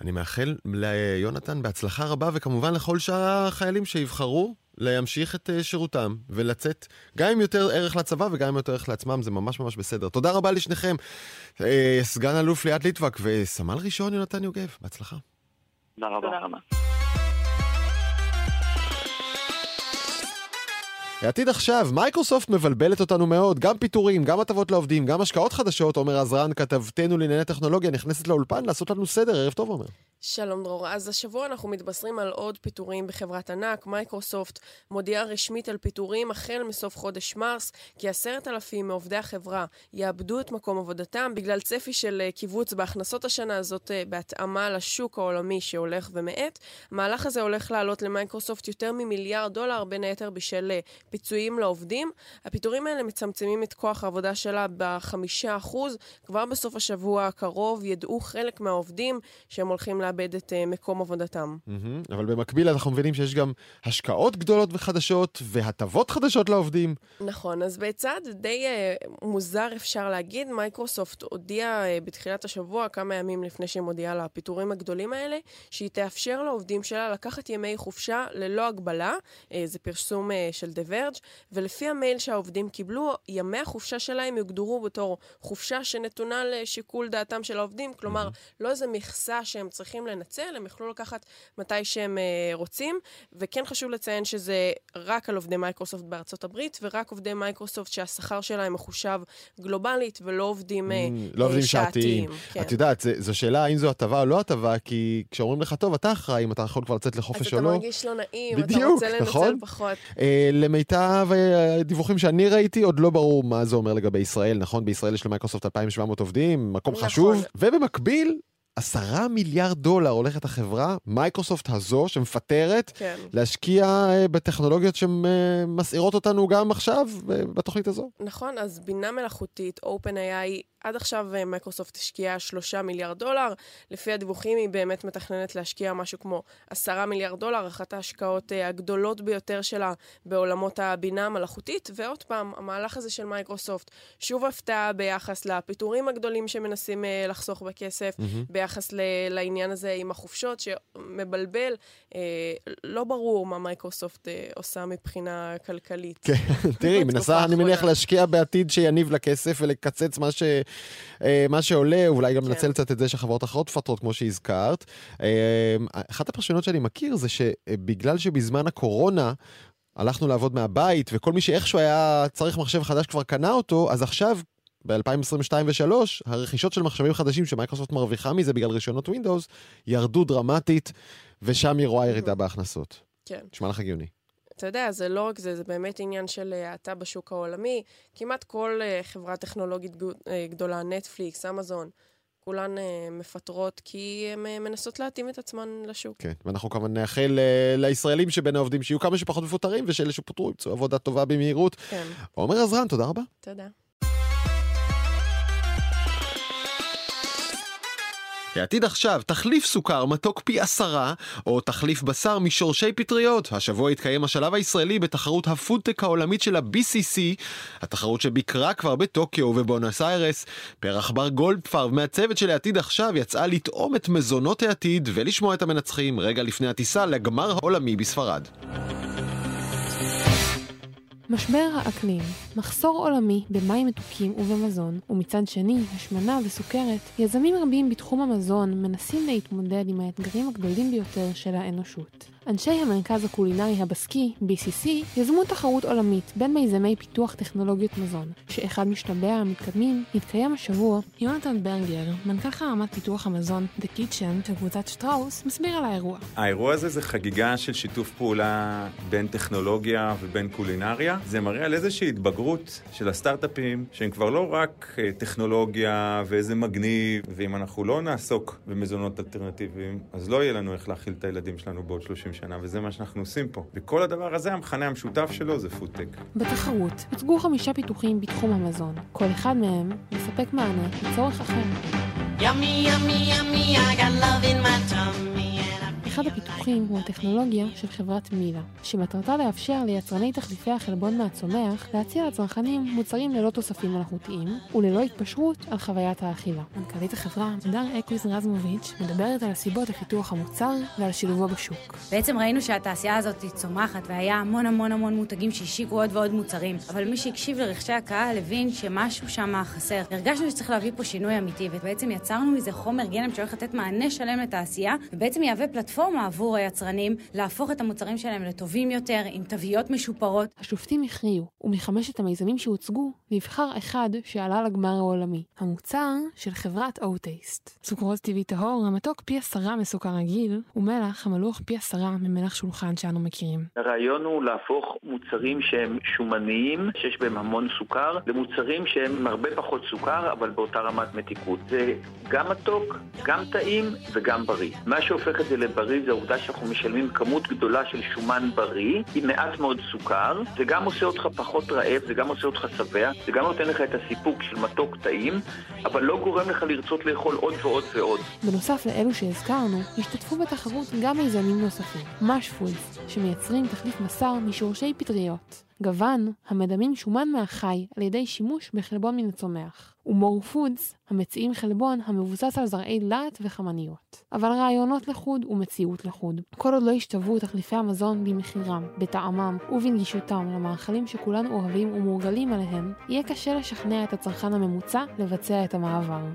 אני מאחל ליונתן בהצלחה רבה, וכמובן לכל שאר החיילים שיבחרו להמשיך את אה, שירותם ולצאת גם עם יותר ערך לצבא וגם עם יותר ערך לעצמם, זה ממש ממש בסדר. תודה רבה לשניכם, אה, סגן אלוף ליאת ליטבק וסמל ראשון יונתן יוגב, בהצלחה. תודה רבה. תודה רבה. העתיד עכשיו, מייקרוסופט מבלבלת אותנו מאוד, גם פיטורים, גם הטבות לעובדים, גם השקעות חדשות, עומר עזרן, כתבתנו לענייני טכנולוגיה, נכנסת לאולפן לעשות לנו סדר, ערב טוב עומר. שלום דרור, אז השבוע אנחנו מתבשרים על עוד פיטורים בחברת ענק. מייקרוסופט מודיעה רשמית על פיטורים החל מסוף חודש מרס, כי עשרת אלפים מעובדי החברה יאבדו את מקום עבודתם בגלל צפי של קיבוץ בהכנסות השנה הזאת אה, בהתאמה לשוק העולמי שהולך ומאט. המהלך הזה הולך לעלות למייקרוסופט יותר ממיליארד דולר, בין היתר בשל אה, פיצויים לעובדים. הפיטורים האלה מצמצמים את כוח העבודה שלה בחמישה אחוז. כבר בסוף השבוע הקרוב ידעו חלק מהעובדים שהם הולכים לאבד את uh, מקום עבודתם. Mm-hmm. אבל במקביל אנחנו מבינים שיש גם השקעות גדולות וחדשות והטבות חדשות לעובדים. נכון, אז בצעד די uh, מוזר אפשר להגיד, מייקרוסופט הודיעה uh, בתחילת השבוע, כמה ימים לפני שהיא מודיעה לפיטורים הגדולים האלה, שהיא תאפשר לעובדים שלה לקחת ימי חופשה ללא הגבלה. Uh, זה פרסום uh, של דבר. בלומברג, ולפי המייל שהעובדים קיבלו, ימי החופשה שלהם יוגדרו בתור חופשה שנתונה לשיקול דעתם של העובדים, כלומר, mm-hmm. לא איזה מכסה שהם צריכים לנצל, הם יוכלו לקחת מתי שהם uh, רוצים, וכן חשוב לציין שזה רק על עובדי מייקרוסופט בארצות הברית, ורק עובדי מייקרוסופט שהשכר שלהם מחושב גלובלית, ולא עובדים mm, uh, לא עובדים שעתיים. כן. את יודעת, זו שאלה האם זו הטבה או לא הטבה, כי כשאומרים לך, טוב, אתה אחראי אם אתה יכול כבר לצאת לחופש או לא. אז אתה מרגיש לא נעים, בדיוק, אתה רוצה לנצל נכון? פחות. Uh, למיטב הדיווחים שאני ראיתי, עוד לא ברור מה זה אומר לגבי ישראל, נכון? בישראל יש למייקרוסופט 2,700 עובדים, מקום נכון. חשוב, ובמקביל... עשרה מיליארד דולר הולכת החברה, מייקרוסופט הזו, שמפטרת, כן. להשקיע אה, בטכנולוגיות שמסעירות אותנו גם עכשיו, אה, בתוכנית הזו. נכון, אז בינה מלאכותית, OpenAI, עד עכשיו אה, מייקרוסופט השקיעה שלושה מיליארד דולר. לפי הדיווחים היא באמת מתכננת להשקיע משהו כמו עשרה מיליארד דולר, אחת ההשקעות הגדולות ביותר שלה בעולמות הבינה המלאכותית. ועוד פעם, המהלך הזה של מייקרוסופט, שוב הפתעה ביחס לפיטורים הגדולים שמנסים לחסוך בכסף, mm-hmm. ביחס לעניין הזה עם החופשות, שמבלבל. אה, לא ברור מה מייקרוסופט אה, עושה מבחינה כלכלית. כן, תראי, מנסה, אני מניח, להשקיע בעתיד שיניב לה כסף ולקצץ מה, ש, אה, מה שעולה, אולי גם כן. לנצל קצת את זה שחברות אחרות מפטרות, כמו שהזכרת. אה, אחת הפרשנות שאני מכיר זה שבגלל שבזמן הקורונה, הלכנו לעבוד מהבית, וכל מי שאיכשהו היה צריך מחשב חדש כבר קנה אותו, אז עכשיו ב-2022 ו-2003, הרכישות של מחשבים חדשים שמייקרוסופט מרוויחה מזה בגלל רישיונות Windows, ירדו דרמטית, ושם היא רואה ירידה בהכנסות. כן. נשמע לך הגיוני. אתה יודע, זה לא רק זה, זה באמת עניין של אה, האטה בשוק העולמי. כמעט כל אה, חברה טכנולוגית אה, גדולה, נטפליקס, אמזון, כולן מפטרות כי הן מנסות להתאים את עצמן לשוק. כן, ואנחנו כמובן נאחל לישראלים שבין העובדים שיהיו כמה שפחות מפוטרים, ושאלה שפוטרו ימצאו עבודה טובה במהירות. כן. עומר עזרן, תודה רבה. תודה. העתיד עכשיו, תחליף סוכר מתוק פי עשרה, או תחליף בשר משורשי פטריות. השבוע התקיים השלב הישראלי בתחרות הפודטק העולמית של ה-BCC, התחרות שביקרה כבר בטוקיו ובבונוס איירס. פרח בר גולדפרב מהצוות של העתיד עכשיו יצאה לטעום את מזונות העתיד ולשמוע את המנצחים רגע לפני הטיסה לגמר העולמי בספרד. משבר האקלים, מחסור עולמי במים מתוקים ובמזון, ומצד שני, השמנה וסוכרת, יזמים רבים בתחום המזון מנסים להתמודד עם האתגרים הגדולים ביותר של האנושות. אנשי המרכז הקולינרי הבסקי, BCC, יזמו תחרות עולמית בין מיזמי פיתוח טכנולוגיות מזון, שאחד משלביה המתקדמים התקיים השבוע. יונתן ברגר, מנכ"ל חרמת פיתוח המזון The Kitchen של קבוצת שטראוס, מסביר על האירוע. האירוע הזה זה חגיגה של שיתוף פעולה בין טכנולוגיה ובין קולינריה. זה מראה על איזושהי התבגרות של הסטארט-אפים, שהם כבר לא רק אה, טכנולוגיה ואיזה מגניב, ואם אנחנו לא נעסוק במזונות אלטרנטיביים, אז לא יהיה לנו איך להאכיל את הילדים שלנו בעוד 30 שנה, וזה מה שאנחנו עושים פה. וכל הדבר הזה, המכנה המשותף שלו זה פודטק. בתחרות הוצגו חמישה פיתוחים בתחום המזון. כל אחד מהם מספק מענה לצורך אחר. Yummy, yummy, yummy, I got love in my tummy. אחד הפיתוחים הוא הטכנולוגיה של חברת מילה, שמטרתה לאפשר ליצרני תחליפי החלבון מהצומח להציע לצרכנים מוצרים ללא תוספים מלאכותיים וללא התפשרות על חוויית האכילה. מנכ"לית החברה, ד"ר אקוויז רזמוביץ', מדברת על הסיבות לפיתוח המוצר ועל שילובו בשוק. בעצם ראינו שהתעשייה הזאת צומחת והיה המון המון המון מותגים שהשיקו עוד ועוד מוצרים, אבל מי שהקשיב לרחשי הקהל הבין שמשהו שם חסר. הרגשנו שצריך להביא פה שינוי אמיתי, ובעצם יצרנו מזה חומר גלם שהולך לתת מענה שלם לתעשייה, ובעצם יהווה פלטפורמה פלטפורמה עבור היצרנים להפוך את המוצרים שלהם לטובים יותר, עם תוויות משופרות. השופטים הכריעו, ומחמשת המיזמים שהוצגו, נבחר אחד שעלה לגמר העולמי, המוצר של חברת אוטייסט. סוכרוז טבעי טהור, המתוק פי עשרה מסוכר רגיל, ומלח המלוך פי עשרה ממלח שולחן שאנו מכירים. הרעיון הוא להפוך מוצרים שהם שומניים, שיש בהם המון סוכר, למוצרים שהם עם הרבה פחות סוכר, אבל באותה רמת מתיקות. זה גם מתוק, גם טעים וגם בריא. מה שהופך את זה לבריא בריא זה העובדה שאנחנו משלמים כמות גדולה של שומן בריא עם מעט מאוד סוכר, זה גם עושה אותך פחות רעב, זה גם עושה אותך שבע, זה גם נותן לך את הסיפוק של מתוק טעים, אבל לא גורם לך לרצות לאכול עוד ועוד ועוד. בנוסף לאלו שהזכרנו, השתתפו בתחרות גם מיזמים נוספים, משפולס, שמייצרים תחליף בשר משורשי פטריות. גוון, המדמים שומן מהחי על ידי שימוש בחלבון מן הצומח, ומור פודס, המציעים חלבון המבוסס על זרעי להט וחמניות. אבל רעיונות לחוד ומציאות לחוד. כל עוד לא ישתוו תחליפי המזון במחירם, בטעמם ובנגישותם למאכלים שכולנו אוהבים ומורגלים עליהם, יהיה קשה לשכנע את הצרכן הממוצע לבצע את המעבר.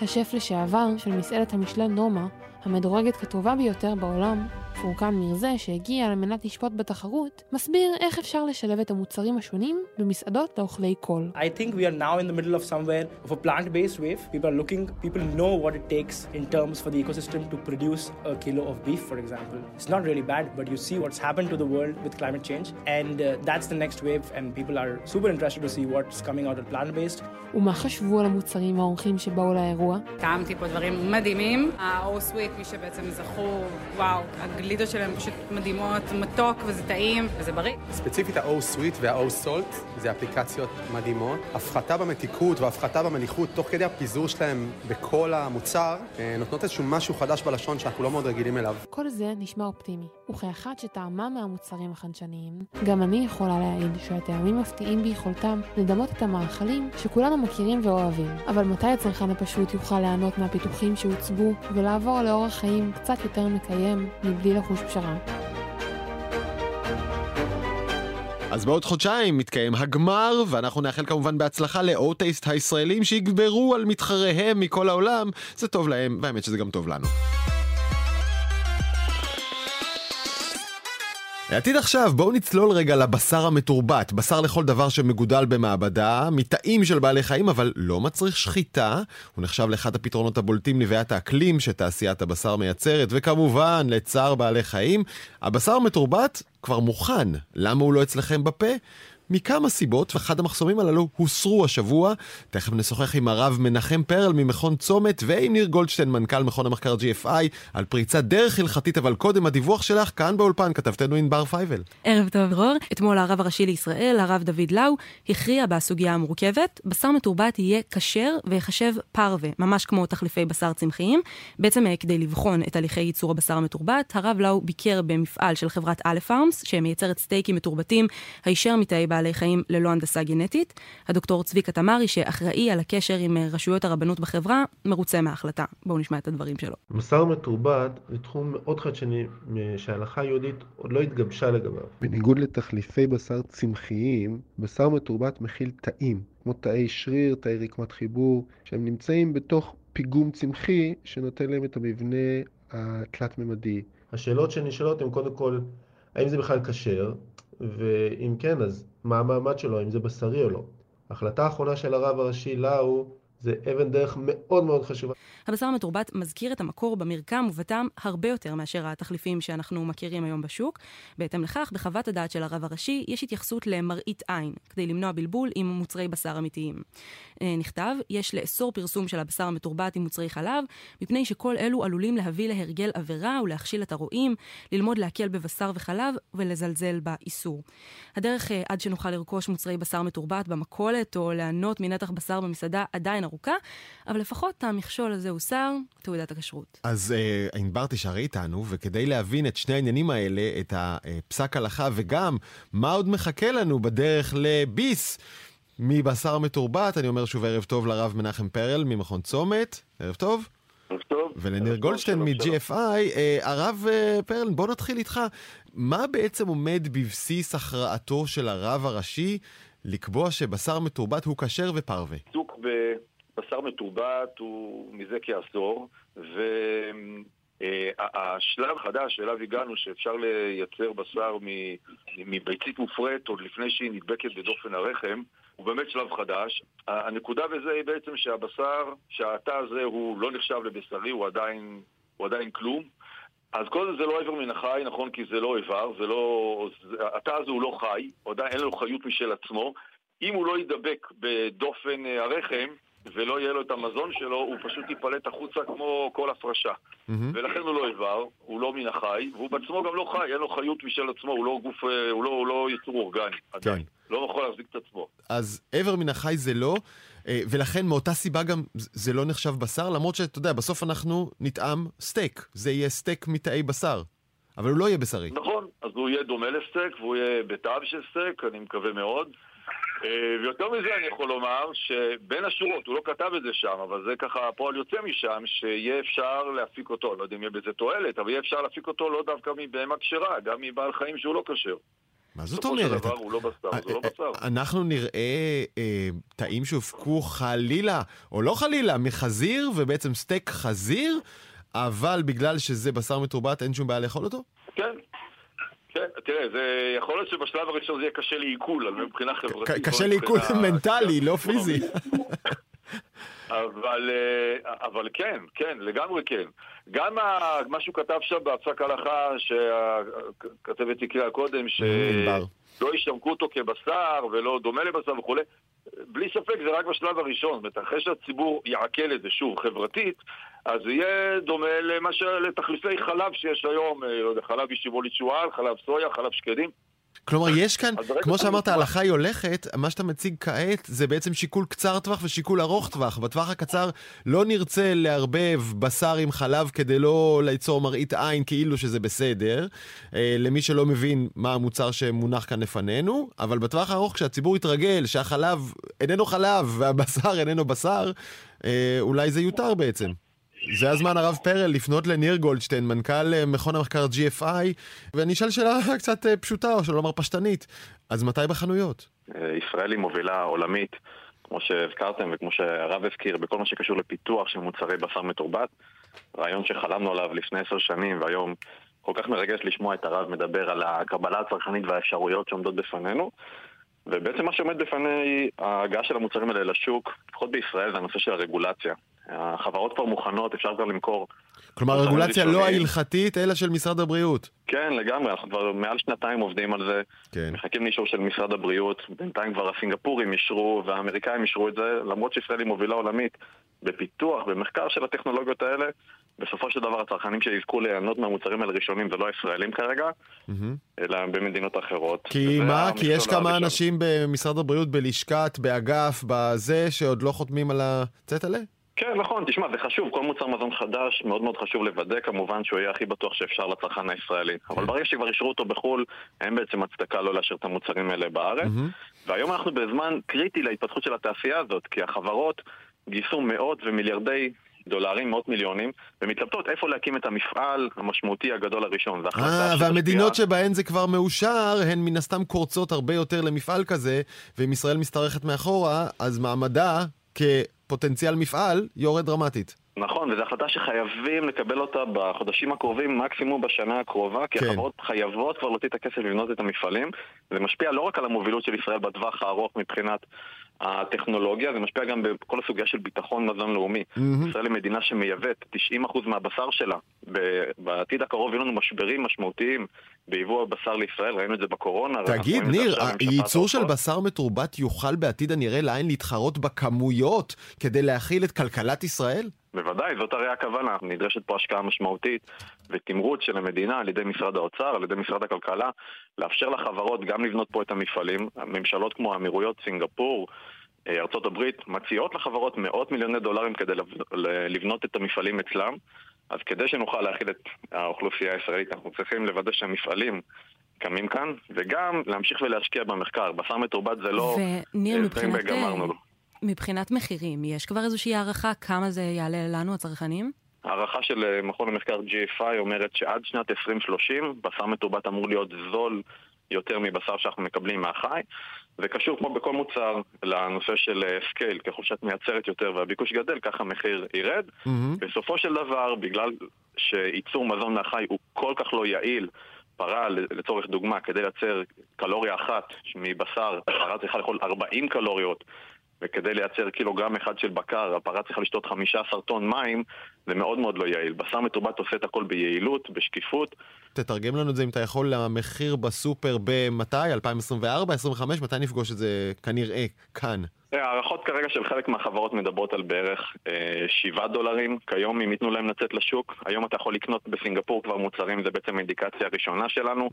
השף לשעבר של מסעדת המשלן נומה, המדורגת כטובה ביותר בעולם, פורקן מירזה, שהגיע על מנת לשפוט בתחרות, מסביר איך אפשר לשלב את המוצרים השונים במסעדות לאוכלי קול. I think we are now in the middle of somewhere of a plant-based wave. People are looking, people know what it takes in terms for the ecosystem to produce a kilo of beef, for example. It's not really bad, but you see what's happened to the world with climate change, and uh, that's the next wave, and people are super interested to see what's coming out of plant-based. ומה חשבו על המוצרים האורחים שבאו לאירוע? טעמתי פה דברים מדהימים. ה-O-Sweet, מי שבעצם זכו, וואו, הגלידות שלהם פשוט מדהימות, מתוק וזה טעים וזה בריא. ספציפית ה-O-Sweet וה-O-Salt זה אפליקציות מדהימות. הפחתה במתיקות והפחתה במליחות תוך כדי הפיזור שלהם בכל המוצר, אה, נותנות איזשהו משהו חדש בלשון שאנחנו לא מאוד רגילים אליו. כל זה נשמע אופטימי, וכאחת שטעמה מהמוצרים החדשניים, גם אני יכולה להעיד שהטעמים מפתיעים ביכולתם לדמות את המאכלים שכולנו מכירים ואוהבים. אבל מתי הצרכן הפשוט יוכל ליהנות מהפיתוחים שהוצגו ולעבור לאורח חיים קצת יותר מקיים מבלי לחוש פשרה? אז בעוד חודשיים מתקיים הגמר, ואנחנו נאחל כמובן בהצלחה לאוטייסט הישראלים שיגברו על מתחריהם מכל העולם. זה טוב להם, והאמת שזה גם טוב לנו. לעתיד עכשיו, בואו נצלול רגע לבשר המתורבת, בשר לכל דבר שמגודל במעבדה, מתאים של בעלי חיים, אבל לא מצריך שחיטה. הוא נחשב לאחד הפתרונות הבולטים לבעיית האקלים שתעשיית הבשר מייצרת, וכמובן, לצער בעלי חיים, הבשר המתורבת כבר מוכן. למה הוא לא אצלכם בפה? מכמה סיבות, ואחד המחסומים הללו הוסרו השבוע. תכף נשוחח עם הרב מנחם פרל ממכון צומת, ועם ניר גולדשטיין, מנכ"ל מכון המחקר GFI, על פריצת דרך הלכתית, אבל קודם הדיווח שלך כאן באולפן, כתבתנו ענבר פייבל. ערב טוב, דרור. אתמול הרב הראשי לישראל, הרב דוד לאו, הכריע בסוגיה המורכבת. בשר מתורבת יהיה כשר ויחשב פרווה, ממש כמו תחליפי בשר צמחיים. בעצם אה, כדי לבחון את הליכי ייצור הבשר המתורבת, הרב לאו ביקר במפעל של חברת א' פארמס, שמייצרת סטייקים מתורבתים הישר מתאי בעלי חיים ללא הנדסה גנטית. הדוקטור צביקה תמרי, שאחראי על הקשר עם רשויות הרבנות בחברה, מרוצה מההחלטה. בואו נשמע את הדברים שלו. בשר מתורבת זה תחום מאוד חדשני שההלכה היהודית עוד לא התגבשה לגביו. בניגוד לתחליפי בשר צמחיים, בשר מתורבת מכיל תאים, כמו תאי שריר, תאי רקמת חיבור, שהם נמצאים בתוך פיגום צמחי שנותן להם את המבנה התלת-ממדי. השאלות שנשאלות הן קודם כל, האם זה בכלל כשר? ואם כן, אז מה המעמד שלו, האם זה בשרי או לא? ההחלטה האחרונה של הרב הראשי לאו זה אבן דרך מאוד מאוד חשובה. הבשר המתורבת מזכיר את המקור במרקם ובטעם הרבה יותר מאשר התחליפים שאנחנו מכירים היום בשוק. בהתאם לכך, בחוות הדעת של הרב הראשי יש התייחסות למראית עין, כדי למנוע בלבול עם מוצרי בשר אמיתיים. אה, נכתב, יש לאסור פרסום של הבשר המתורבת עם מוצרי חלב, מפני שכל אלו עלולים להביא להרגל עבירה ולהכשיל את הרועים, ללמוד להקל בבשר וחלב ולזלזל באיסור. הדרך אה, עד שנוכל לרכוש מוצרי בשר מתורבת במכולת או ליהנות מנתח בשר במסעדה עדיין ארוכה, אבל לפחות המכשול הזה הוסר, תעודת הכשרות. אז אה, ענבר תישארי איתנו, וכדי להבין את שני העניינים האלה, את הפסק הלכה וגם מה עוד מחכה לנו בדרך לביס מבשר מתורבת, אני אומר שוב ערב טוב לרב מנחם פרל ממכון צומת, ערב טוב. ערב טוב. ולניר גולדשטיין מ-GFI, אה, הרב אה, פרל, בוא נתחיל איתך. מה בעצם עומד בבסיס הכרעתו של הרב הראשי לקבוע שבשר מתורבת הוא כשר ופרווה? עיסוק בשר מתורבת הוא מזה כעשור, והשלב החדש שאליו הגענו, שאפשר לייצר בשר מביצית מופרית עוד לפני שהיא נדבקת בדופן הרחם, הוא באמת שלב חדש. הנקודה בזה היא בעצם שהבשר, שהתא הזה הוא לא נחשב לבשרי, הוא עדיין, הוא עדיין כלום. אז כל זה זה לא איבר מן החי, נכון? כי זה לא איבר, זה לא... התא הזה הוא לא חי, עדיין אין לו חיות משל עצמו. אם הוא לא יידבק בדופן הרחם, ולא יהיה לו את המזון שלו, הוא פשוט ייפלט החוצה כמו כל הפרשה. Mm-hmm. ולכן הוא לא איבר, הוא לא מן החי, והוא בעצמו גם לא חי, אין לו חיות משל עצמו, הוא לא גוף, אה, הוא לא, הוא לא יצור אורגני. כן. עדיין. לא יכול להחזיק את עצמו. אז איבר מן החי זה לא, אה, ולכן מאותה סיבה גם זה לא נחשב בשר, למרות שאתה יודע, בסוף אנחנו נטעם סטייק. זה יהיה סטייק מתאי בשר. אבל הוא לא יהיה בשרי. נכון, אז הוא יהיה דומה לסטייק, והוא יהיה בטעם של סטייק, אני מקווה מאוד. אה, ויותר מזה אני יכול לומר שבין השורות, הוא לא כתב את זה שם, אבל זה ככה פועל יוצא משם, שיהיה אפשר להפיק אותו, לא יודע אם יהיה בזה תועלת, אבל יהיה אפשר להפיק אותו לא דווקא מבהמה כשרה, גם מבעל חיים שהוא לא כשר. מה זאת אומרת? בסופו של דבר הוא לא בשר, זה לא בשר. אנחנו נראה אה, תאים שהופקו חלילה, או לא חלילה, מחזיר, ובעצם סטייק חזיר, אבל בגלל שזה בשר מתורבת אין שום בעיה לאכול אותו? כן, תראה, זה יכול להיות שבשלב הראשון זה יהיה קשה לעיכול, מבחינה חברתית. קשה לעיכול מנטלי, לא פיזי. אבל, אבל כן, כן, לגמרי כן. גם מה שהוא כתב שם בהפסק הלכה, שהכתבת הקריאה קודם, שלא ישמקו אותו כבשר ולא דומה לבשר וכולי, בלי ספק זה רק בשלב הראשון. זאת אומרת, אחרי שהציבור יעכל את זה שוב חברתית, אז זה יהיה דומה למה ש... לתחליפי חלב שיש היום, לא יודע, חלב ישיבולית שועל, חלב סויה, חלב שקדים. כלומר, יש כאן, כמו שאמרת, ההלכה היא הולכת, מה שאתה מציג כעת זה בעצם שיקול קצר טווח ושיקול ארוך טווח. בטווח הקצר לא נרצה לערבב בשר עם חלב כדי לא ליצור מראית עין כאילו שזה בסדר, אה, למי שלא מבין מה המוצר שמונח כאן לפנינו, אבל בטווח הארוך כשהציבור יתרגל שהחלב איננו חלב והבשר איננו בשר, אה, אולי זה יותר בעצם. זה הזמן, הרב פרל, לפנות לניר גולדשטיין, מנכ"ל אה, מכון המחקר GFI, ואני אשאל שאלה קצת אה, פשוטה, או שלא לומר פשטנית. אז מתי בחנויות? אה, ישראל היא מובילה עולמית, כמו שהזכרתם וכמו שהרב הזכיר, בכל מה שקשור לפיתוח של מוצרי בשר מתורבת. רעיון שחלמנו עליו לפני עשר שנים, והיום כל כך מרגש לשמוע את הרב מדבר על הקבלה הצרכנית והאפשרויות שעומדות בפנינו. ובעצם מה שעומד בפני ההגעה של המוצרים האלה לשוק, לפחות בישראל, זה הנושא של הרגולציה. החברות כבר מוכנות, אפשר כבר למכור. כלומר, הרגולציה לא ההלכתית, אלא של משרד הבריאות. כן, לגמרי, אנחנו כבר מעל שנתיים עובדים על זה. כן. מחכים לאישור של משרד הבריאות. בינתיים כבר הסינגפורים אישרו והאמריקאים אישרו את זה, למרות שישראל היא מובילה עולמית בפיתוח, במחקר של הטכנולוגיות האלה. בסופו של דבר הצרכנים שיזכו ליהנות מהמוצרים האלה ראשונים זה לא הישראלים כרגע, mm-hmm. אלא במדינות אחרות. כי מה? כי יש כמה אנשים במשרד הבריאות, בלשכת, באגף, בזה, שעוד לא חותמים על הצטלה? כן, נכון, תשמע, זה חשוב, כל מוצר מזון חדש, מאוד מאוד חשוב לוודא כמובן שהוא יהיה הכי בטוח שאפשר לצרכן הישראלי. אבל ברגע שכבר אישרו אותו בחו"ל, אין בעצם הצדקה לא לאשר את המוצרים האלה בארץ. והיום אנחנו בזמן קריטי להתפתחות של התעשייה הזאת, כי החברות גייסו מאות ומיליארדי דולרים, מאות מיליונים, ומתלבטות איפה להקים את המפעל המשמעותי הגדול הראשון. אה, והמדינות שבהן זה כבר מאושר, הן מן הסתם קורצות הרבה יותר למפעל כזה, ואם ישראל משתרכת מאחורה, אז מעמדה כפוטנציאל מפעל יורד דרמטית. נכון, וזו החלטה שחייבים לקבל אותה בחודשים הקרובים, מקסימום בשנה הקרובה, כי כן. החברות חייבות כבר להוציא את הכסף לבנות את המפעלים. זה משפיע לא רק על המובילות של ישראל בטווח הארוך מבחינת הטכנולוגיה, זה משפיע גם בכל הסוגיה של ביטחון מזון לאומי. מהמם. ישראל היא מדינה שמייבאת 90% מהבשר שלה. בעתיד הקרוב יהיו לנו משברים משמעותיים ביבוא הבשר לישראל, ראינו את זה בקורונה. תגיד, ניר, הייצור של. בשר מתורבת יוכל בעתיד הנראה לעין להתחרות בכמויות כדי להכיל את כלכלת ישראל? בוודאי, זאת הרי הכוונה. נדרשת פה השקעה משמעותית ותמרוץ של המדינה על ידי משרד האוצר, על ידי משרד הכלכלה, לאפשר לחברות גם לבנות פה את המפעלים. הממשלות כמו האמירויות, סינגפור, ארצות הברית, מציעות לחברות מאות מיליוני דולרים כדי לבנות את המפעלים אצלם. אז כדי שנוכל להכיל את האוכלוסייה הישראלית, אנחנו צריכים לוודא שהמפעלים קמים כאן, וגם להמשיך ולהשקיע במחקר. בשר מתורבת זה לא... וניר, אה, מבחינת, לו. מבחינת מחירים, יש כבר איזושהי הערכה כמה זה יעלה לנו, הצרכנים? הערכה של אה, מכון המחקר GFI אומרת שעד שנת 2030 בשר מתורבת אמור להיות זול יותר מבשר שאנחנו מקבלים מהחי. זה קשור כמו בכל מוצר לנושא של scale, ככל שאת מייצרת יותר והביקוש גדל, ככה המחיר ירד. בסופו של דבר, בגלל שייצור מזון מהחי הוא כל כך לא יעיל, פרה, לצורך דוגמה, כדי לייצר קלוריה אחת מבשר, פרה צריכה לאכול 40 קלוריות, וכדי לייצר קילוגרם אחד של בקר, הפרה צריכה לשתות 15 טון מים, זה מאוד מאוד לא יעיל. בשר מתורבת עושה את הכל ביעילות, בשקיפות. תתרגם לנו את זה אם אתה יכול למחיר בסופר במתי? 2024? 2025? מתי נפגוש את זה כנראה כאן? הערכות כרגע של חלק מהחברות מדברות על בערך אה, 7 דולרים כיום אם ייתנו להם לצאת לשוק. היום אתה יכול לקנות בסינגפור כבר מוצרים, זה בעצם האינדיקציה הראשונה שלנו.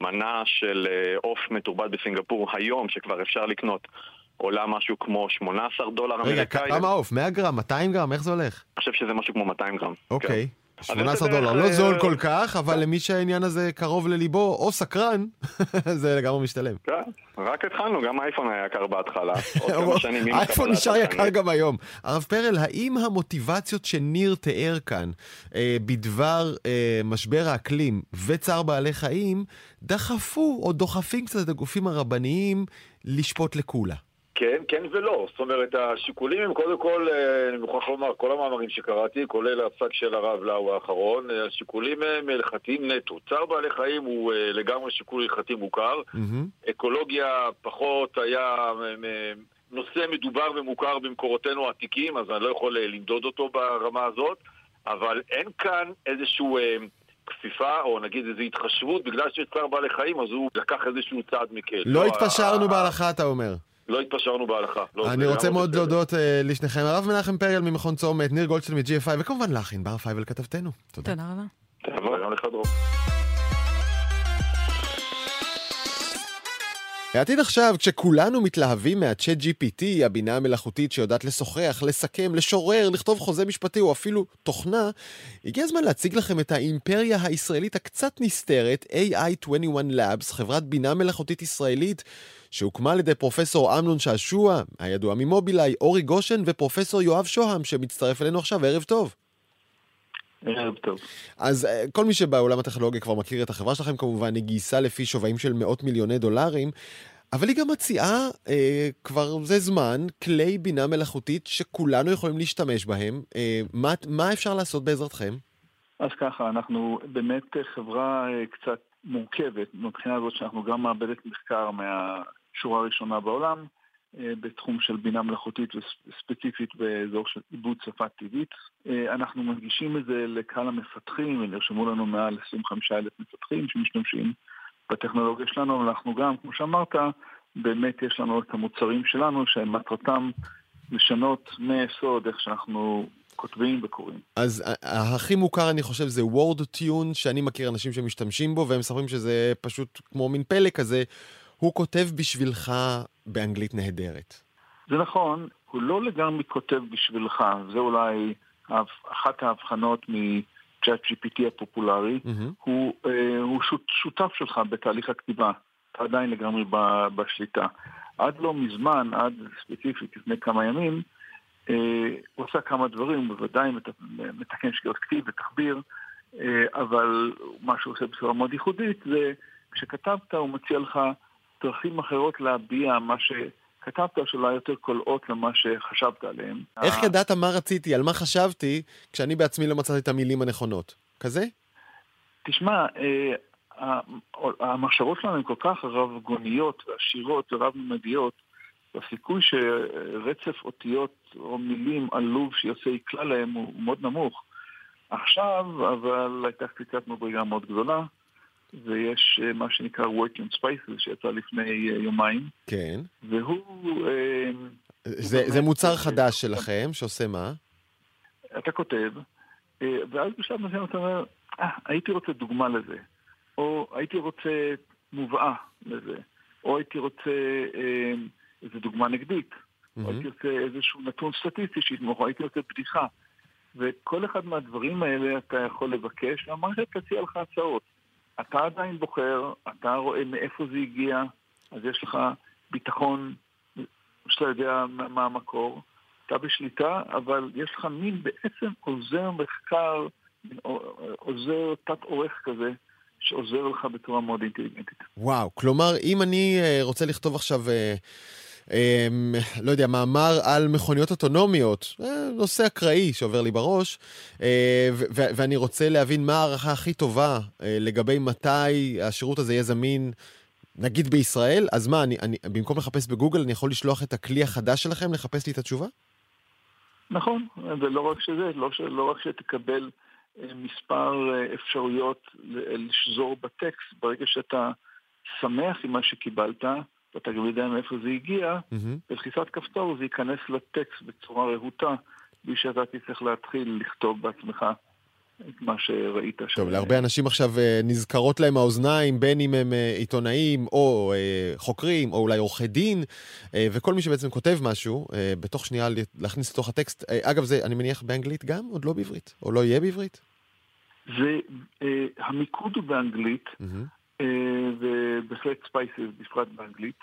מנה של אה, עוף מתורבת בסינגפור היום, שכבר אפשר לקנות, עולה משהו כמו 18 דולר רגע, אמריקאי. כמה עוף? 100 גרם? 200 גרם? איך זה הולך? אני חושב שזה משהו כמו 200 גרם. אוקיי. אז 18 זה דולר, לא זול אה, כל כך, אבל למי שהעניין הזה קרוב לליבו, או סקרן, זה לגמרי משתלם. כן, רק התחלנו, גם האייפון היה יקר בהתחלה. האייפון הקבלה נשאר יקר. גם היום. הרב פרל, האם המוטיבציות שניר תיאר כאן אה, בדבר אה, משבר האקלים וצער בעלי חיים, דחפו או דוחפים קצת את הגופים הרבניים לשפוט לקולה? כן, כן ולא. זאת אומרת, השיקולים הם קודם כל, אה, אני מוכרח לומר, כל המאמרים שקראתי, כולל הפסק של הרב לאו האחרון, אה, השיקולים הם הלכתיים נטו. צער בעלי חיים הוא אה, לגמרי שיקול הלכתי מוכר. אקולוגיה פחות היה נושא מדובר ומוכר במקורותינו העתיקים, אז אני לא יכול למדוד אותו ברמה הזאת, אבל אין כאן איזשהו... כפיפה, או נגיד איזו התחשבות, בגלל שיש צער בעלי חיים, אז הוא לקח איזשהו צעד מקל. לא התפשרנו בהלכה, אתה אומר. לא התפשרנו בהלכה. לא, אני רוצה לגמרי מאוד בסדר. להודות אה, לשניכם. הרב מנחם פרל ממכון צומת, ניר גולדשטיין מ-GFI, וכמובן לך, ענבר פייבל כתבתנו. תודה. תודה רבה. תבוא, גם לך דרור. העתיד עכשיו, כשכולנו מתלהבים מהצ'אט GPT, הבינה המלאכותית שיודעת לשוחח, לסכם, לשורר, לכתוב חוזה משפטי או אפילו תוכנה, הגיע הזמן להציג לכם את האימפריה הישראלית הקצת נסתרת, AI21 Labs, חברת בינה מלאכותית ישראלית, שהוקמה על ידי פרופסור אמנון שעשוע, הידוע ממובילאיי, אורי גושן ופרופסור יואב שוהם, שמצטרף אלינו עכשיו, ערב טוב. ערב טוב. אז אה, כל מי שבעולם הטכנולוגיה כבר מכיר את החברה שלכם, כמובן, היא גייסה לפי שווים של מאות מיליוני דולרים, אבל היא גם מציעה אה, כבר זה זמן כלי בינה מלאכותית שכולנו יכולים להשתמש בהם. אה, מה, מה אפשר לעשות בעזרתכם? אז ככה, אנחנו באמת חברה אה, קצת מורכבת, מבחינה הזאת שאנחנו גם מעבדת מחקר מהשורה הראשונה בעולם, אה, בתחום של בינה מלאכותית וספציפית באזור של עיבוד שפה טבעית. אה, אנחנו מנגישים את זה לקהל המפתחים, ונרשמו לנו מעל 25 אלף מפתחים שמשתמשים בטכנולוגיה שלנו, אבל אנחנו גם, כמו שאמרת, באמת יש לנו את המוצרים שלנו שמטרתם לשנות מהיסוד איך שאנחנו כותבים וקוראים. אז ה- הכי מוכר, אני חושב, זה וורד טיון, שאני מכיר אנשים שמשתמשים בו, והם מספרים שזה פשוט כמו מין פלא כזה. הוא כותב בשבילך באנגלית נהדרת. זה נכון, הוא לא לגמרי כותב בשבילך, זה אולי אחת ההבחנות מ-chat GPT הפופולרי, mm-hmm. הוא, אה, הוא שות, שותף שלך בתהליך הכתיבה, אתה עדיין לגמרי בשליטה. עד לא מזמן, עד ספציפית לפני כמה ימים, אה, הוא עושה כמה דברים, הוא בוודאי מתקן שגיאות כתיב ותחביר, אה, אבל מה שהוא עושה בצורה מאוד ייחודית זה כשכתבת הוא מציע לך דרכים אחרות להביע מה שכתבת, שאולי יותר קולעות למה שחשבת עליהם. איך ידעת מה רציתי, על מה חשבתי, כשאני בעצמי לא מצאתי את המילים הנכונות? כזה? תשמע, אה, המחשבות שלנו הן כל כך רב-גוניות ועשירות ורב-ממדיות, והסיכוי שרצף אותיות או מילים עלוב שיוצא יקלע להם הוא מאוד נמוך. עכשיו, אבל הייתה קפיצת מדרגה מאוד גדולה, ויש אה, מה שנקרא Working Spices שיצא לפני אה, יומיים. כן. והוא... אה, זה, זה מוצר חדש שלכם, שעושה מה? אתה כותב, ואז בשלב מסוים אתה אומר, אה, הייתי רוצה דוגמה לזה. או הייתי רוצה מובאה לזה, או הייתי רוצה אה, איזו דוגמה נגדית, mm-hmm. או הייתי רוצה איזשהו נתון סטטיסטי שיתמוך, או הייתי רוצה בדיחה. וכל אחד מהדברים האלה אתה יכול לבקש, והמערכת תציע לך הצעות. אתה עדיין בוחר, אתה רואה מאיפה זה הגיע, אז יש לך ביטחון שאתה יודע מה המקור, אתה בשליטה, אבל יש לך מין בעצם עוזר מחקר, עוזר תת-עורך כזה, שעוזר לך בצורה מאוד אינטליגנטית. וואו, כלומר, אם אני אה, רוצה לכתוב עכשיו... אה, אה, לא יודע, מאמר על מכוניות אוטונומיות, אה, נושא אקראי שעובר לי בראש, אה, ואני רוצה להבין מה ההערכה הכי טובה אה, לגבי מתי השירות הזה יהיה זמין, נגיד בישראל, אז מה, אני, אני, במקום לחפש בגוגל, אני יכול לשלוח את הכלי החדש שלכם לחפש לי את התשובה? נכון, ולא רק שזה, לא, לא רק שתקבל מספר אה, אפשרויות לשזור בטקסט ברגע שאתה שמח עם מה שקיבלת, ואתה גם יודע מאיפה זה הגיע, mm-hmm. בלחיצת כפתור זה ייכנס לטקסט בצורה רהוטה, בלי שאתה תצטרך להתחיל לכתוב בעצמך את מה שראית שם. טוב, להרבה אנשים עכשיו אה, נזכרות להם האוזניים, בין אם הם אה, עיתונאים או חוקרים, או אולי עורכי דין, וכל מי שבעצם כותב משהו, בתוך שנייה להכניס לתוך הטקסט. אגב, זה, אני מניח, באנגלית גם? עוד לא בעברית? או לא יהיה בעברית? זה, אה, המיקוד הוא באנגלית, mm-hmm. אה, ובהחלט ספייסס בפרט באנגלית.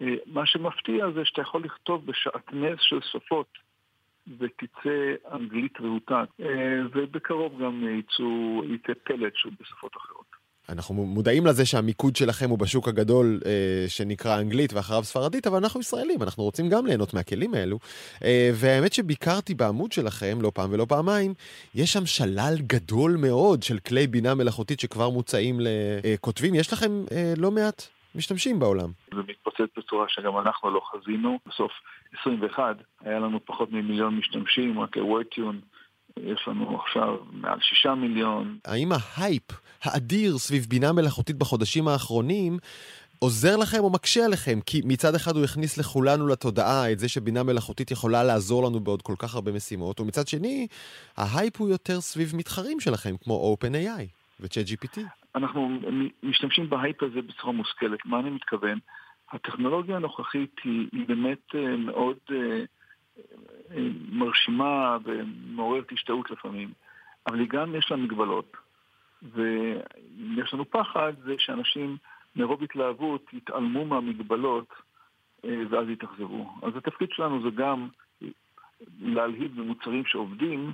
אה, מה שמפתיע זה שאתה יכול לכתוב בשעטנז של שפות ותצא אנגלית רהוטה, אה, ובקרוב גם יצאו, יצא פלט שהוא בשפות אחרות. אנחנו מודעים לזה שהמיקוד שלכם הוא בשוק הגדול אה, שנקרא אנגלית ואחריו ספרדית, אבל אנחנו ישראלים, אנחנו רוצים גם ליהנות מהכלים האלו. אה, והאמת שביקרתי בעמוד שלכם לא פעם ולא פעמיים, יש שם שלל גדול מאוד של כלי בינה מלאכותית שכבר מוצעים לכותבים. יש לכם אה, לא מעט משתמשים בעולם. זה מתפוצץ בצורה שגם אנחנו לא חזינו. בסוף 21 היה לנו פחות ממיליון משתמשים, רק ל-WordTune. יש לנו עכשיו מעל שישה מיליון. האם ההייפ האדיר סביב בינה מלאכותית בחודשים האחרונים עוזר לכם או מקשה עליכם? כי מצד אחד הוא הכניס לכולנו לתודעה את זה שבינה מלאכותית יכולה לעזור לנו בעוד כל כך הרבה משימות, ומצד שני, ההייפ הוא יותר סביב מתחרים שלכם, כמו OpenAI ו-ChatGPT. אנחנו משתמשים בהייפ הזה בצורה מושכלת. מה אני מתכוון? הטכנולוגיה הנוכחית היא, היא באמת אה, מאוד... Uh, מרשימה ומעוררת השתאות לפעמים, אבל היא גם יש לה מגבלות. ויש לנו פחד זה שאנשים מרוב התלהבות יתעלמו מהמגבלות אה, ואז יתאכזבו. אז התפקיד שלנו זה גם להלהיב במוצרים שעובדים,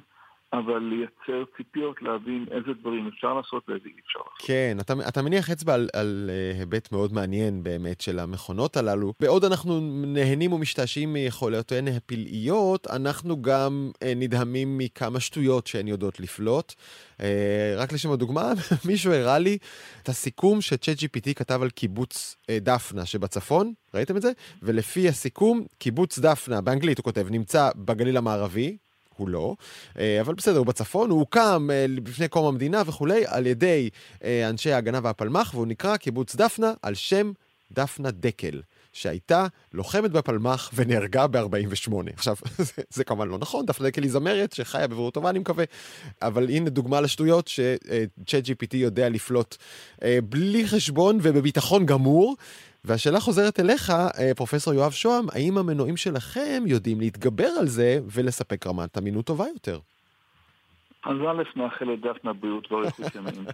אבל לייצר ציפיות להבין איזה דברים אפשר לעשות ואיזה אי אפשר לעשות. כן, אתה, אתה מניח אצבע על, על אה, היבט מאוד מעניין באמת של המכונות הללו. בעוד אנחנו נהנים ומשתעשעים מיכולותיהן הפלאיות, אנחנו גם אה, נדהמים מכמה שטויות שהן יודעות לפלוט. אה, רק לשם הדוגמה, מישהו הראה לי את הסיכום שצ'אט GPT כתב על קיבוץ אה, דפנה שבצפון, ראיתם את זה? ולפי הסיכום, קיבוץ דפנה, באנגלית הוא כותב, נמצא בגליל המערבי, הוא לא, אה, אבל בסדר, הוא בצפון, הוא הוקם אה, לפני קום המדינה וכולי, על ידי אה, אנשי ההגנה והפלמ"ח, והוא נקרא קיבוץ דפנה על שם דפנה דקל. שהייתה לוחמת בפלמ"ח ונהרגה ב-48. עכשיו, זה, זה כמובן לא נכון, דפנה דקל היא זמרת שחיה בבריאות טובה, אני מקווה, אבל הנה דוגמה לשטויות ש-Chat GPT יודע לפלוט בלי חשבון ובביטחון גמור. והשאלה חוזרת אליך, אה, פרופסור יואב שוהם, האם המנועים שלכם יודעים להתגבר על זה ולספק רמת אמינות טובה יותר? אז א', נאחל לדפנה בריאות ואריכות ימים.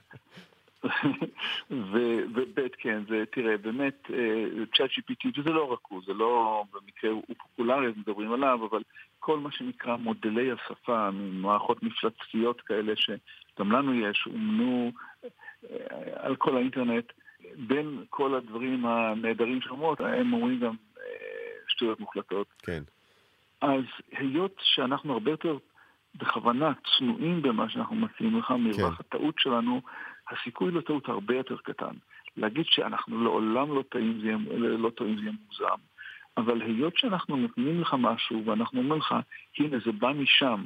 וב' כן, זה, תראה, באמת, צ'אט GPT, וזה לא רק הוא, זה לא במקרה הוא פופולרי, אז מדברים עליו, אבל כל מה שנקרא מודלי השפה, מערכות מפלצתיות כאלה שגם לנו יש, אומנו אה, על כל האינטרנט, בין כל הדברים הנהדרים שאומרות, הם אומרים גם אה, שטויות מוחלטות. כן. אז היות שאנחנו הרבה יותר בכוונה צנועים במה שאנחנו מציעים לך, מרווח כן. הטעות שלנו, הסיכוי לטעות הרבה יותר קטן. להגיד שאנחנו לעולם לא טועים זה יהיה, לא טועים זה יהיה מוגזם. אבל היות שאנחנו נותנים לך משהו ואנחנו אומרים לך, הנה זה בא משם,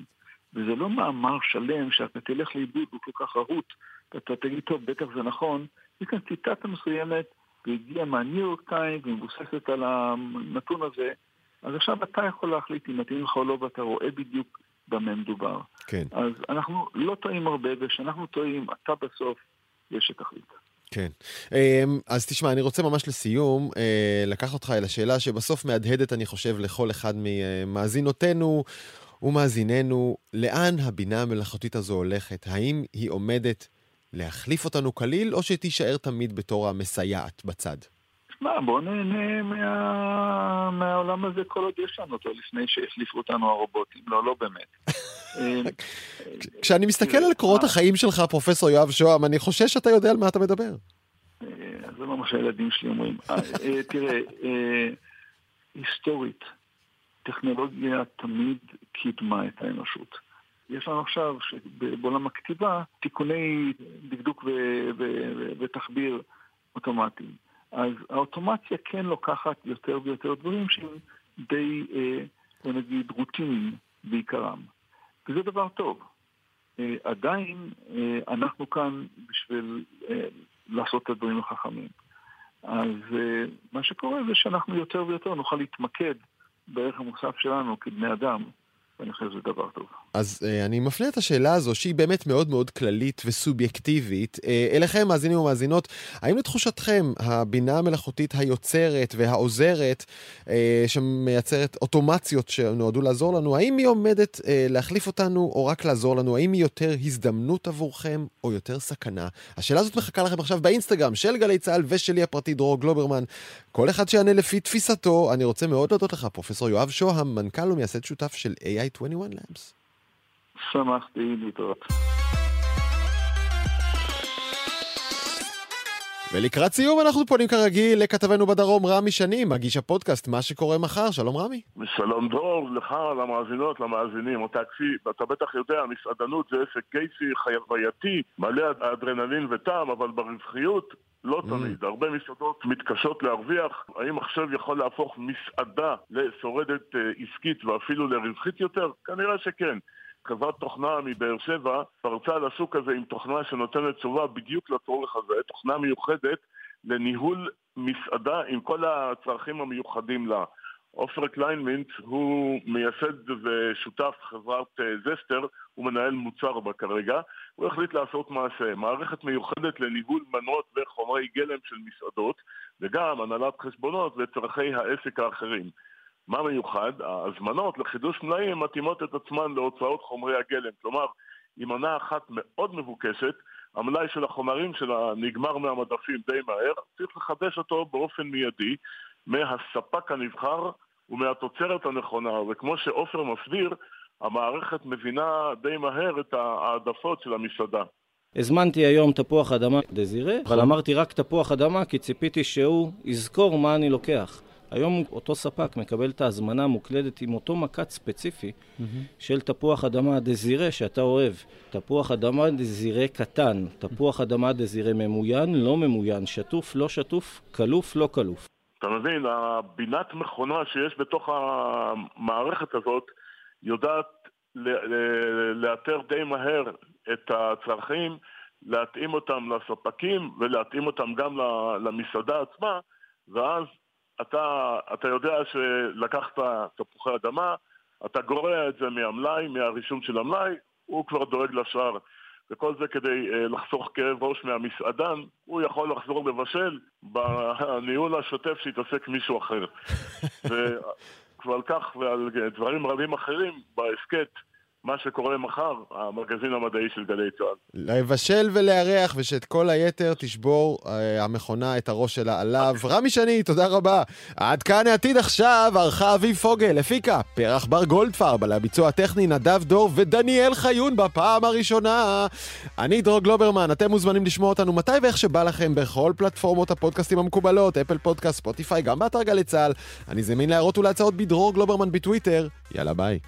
וזה לא מאמר שלם שאתה תלך לאיבוד, הוא כל כך רהוט, ואתה תגיד, טוב, בטח זה נכון, זה כאן ציטטה מסוימת, והגיעה מהניו יורק טיים, ומבוססת על הנתון הזה, אז עכשיו אתה יכול להחליט אם מתאים לך או לא, ואתה רואה בדיוק במה מדובר. כן. אז אנחנו לא טועים הרבה, וכשאנחנו טועים, אתה בסוף יש שתחליט. כן. אמ, אז תשמע, אני רוצה ממש לסיום אה, לקחת אותך אל השאלה שבסוף מהדהדת, אני חושב, לכל אחד ממאזינותינו ומאזיננו, לאן הבינה המלאכותית הזו הולכת? האם היא עומדת להחליף אותנו כליל, או שתישאר תמיד בתור המסייעת בצד? מה, בוא נהנה מה... מהעולם הזה כל עוד יש לנו אותו, לפני שהחליפו אותנו הרובוטים. לא, לא באמת. כשאני מסתכל על קורות החיים שלך, פרופסור יואב שוהם, אני חושש שאתה יודע על מה אתה מדבר. אה, זה לא מה שהילדים שלי אומרים. אה, אה, תראה, היסטורית, טכנולוגיה תמיד קידמה את האנושות. יש לנו עכשיו, בעולם הכתיבה, תיקוני דקדוק ותחביר אוטומטיים. אז האוטומציה כן לוקחת יותר ויותר דברים שהם די, בוא נגיד, רוטיניים בעיקרם. וזה דבר טוב. אה, עדיין אה, אנחנו כאן בשביל אה, לעשות את הדברים החכמים. אז מה שקורה זה שאנחנו יותר ויותר נוכל להתמקד בערך המוסף שלנו כבני אדם ואני חושב שזה דבר טוב. אז uh, אני מפנה את השאלה הזו, שהיא באמת מאוד מאוד כללית וסובייקטיבית, uh, אליכם, מאזינים ומאזינות, האם לתחושתכם הבינה המלאכותית היוצרת והעוזרת, uh, שמייצרת אוטומציות שנועדו לעזור לנו, האם היא עומדת uh, להחליף אותנו או רק לעזור לנו? האם היא יותר הזדמנות עבורכם או יותר סכנה? השאלה הזאת מחכה לכם עכשיו באינסטגרם של גלי צה"ל ושלי הפרטי דרור גלוברמן. כל אחד שיענה לפי תפיסתו. אני רוצה מאוד להודות לך, פרופסור יואב שוהם, מנכ"ל ומייסד שותף של AI 21 Labs. שמחתי להתראות. ולקראת סיום אנחנו פונים כרגיל לכתבנו בדרום, רמי שני, מגיש הפודקאסט מה שקורה מחר. שלום רמי. שלום דרור, לך, למאזינות, למאזינים. תקשיב, אתה בטח יודע, מסעדנות זה עסק קייסי, חייבייתי, מלא אדרנלין וטעם, אבל ברווחיות לא mm. תמיד. הרבה מסעדות מתקשות להרוויח. האם מחשב יכול להפוך מסעדה לשורדת אה, עסקית ואפילו לרווחית יותר? כנראה שכן. חברת תוכנה מבאר שבע פרצה על השוק הזה עם תוכנה שנותנת תשובה בדיוק לצורך הזה, תוכנה מיוחדת לניהול מסעדה עם כל הצרכים המיוחדים לה. עופר קליינמינט הוא מייסד ושותף חברת אה, זסטר, הוא מנהל מוצר בה כרגע, הוא החליט לעשות מעשה, מערכת מיוחדת לניהול מנות וחומרי גלם של מסעדות וגם הנהלת חשבונות וצרכי העסק האחרים. מה מיוחד? ההזמנות לחידוש מלאים מתאימות את עצמן להוצאות חומרי הגלם. כלומר, אם מנה אחת מאוד מבוקשת, המלאי של החומרים שלה נגמר מהמדפים די מהר, צריך לחדש אותו באופן מיידי מהספק הנבחר ומהתוצרת הנכונה. וכמו שעופר מסביר, המערכת מבינה די מהר את העדפות של המסעדה. הזמנתי היום תפוח אדמה דזירה, אבל אמרתי רק תפוח אדמה כי ציפיתי שהוא יזכור מה אני לוקח. היום אותו ספק מקבל את ההזמנה המוקלדת עם אותו מקט ספציפי mm-hmm. של תפוח אדמה דזירה שאתה אוהב. תפוח אדמה דזירה קטן, תפוח אדמה דזירה ממוין, לא ממוין, שטוף, לא שטוף, כלוף, לא כלוף. אתה מבין, הבינת מכונה שיש בתוך המערכת הזאת יודעת לאתר די מהר את הצרכים, להתאים אותם לספקים ולהתאים אותם גם למסעדה עצמה, ואז אתה, אתה יודע שלקחת תפוחי אדמה, אתה גורע את זה מהמלאי, מהרישום של המלאי, הוא כבר דואג לשאר. וכל זה כדי אה, לחסוך כאב ראש מהמסעדן, הוא יכול לחזור לבשל בניהול השוטף שיתעסק מישהו אחר. ועל כך ועל דברים רבים אחרים בהסכת מה שקורה מחר, המגזין המדעי של גלי צה"ל. לבשל ולארח, ושאת כל היתר תשבור אה, המכונה את הראש שלה עליו. רמי שני, תודה רבה. עד כאן העתיד עכשיו, ערכה אביב פוגל, הפיקה, פרח בר גולדפרב, על הביצוע הטכני נדב דור ודניאל חיון בפעם הראשונה. אני דרור גלוברמן, אתם מוזמנים לשמוע אותנו מתי ואיך שבא לכם בכל פלטפורמות הפודקאסטים המקובלות, אפל פודקאסט, ספוטיפיי, גם באתר גלי צה"ל. אני זמין להערות ולהצעות בדרור גלוברמן בטוויטר. יאללה ביי.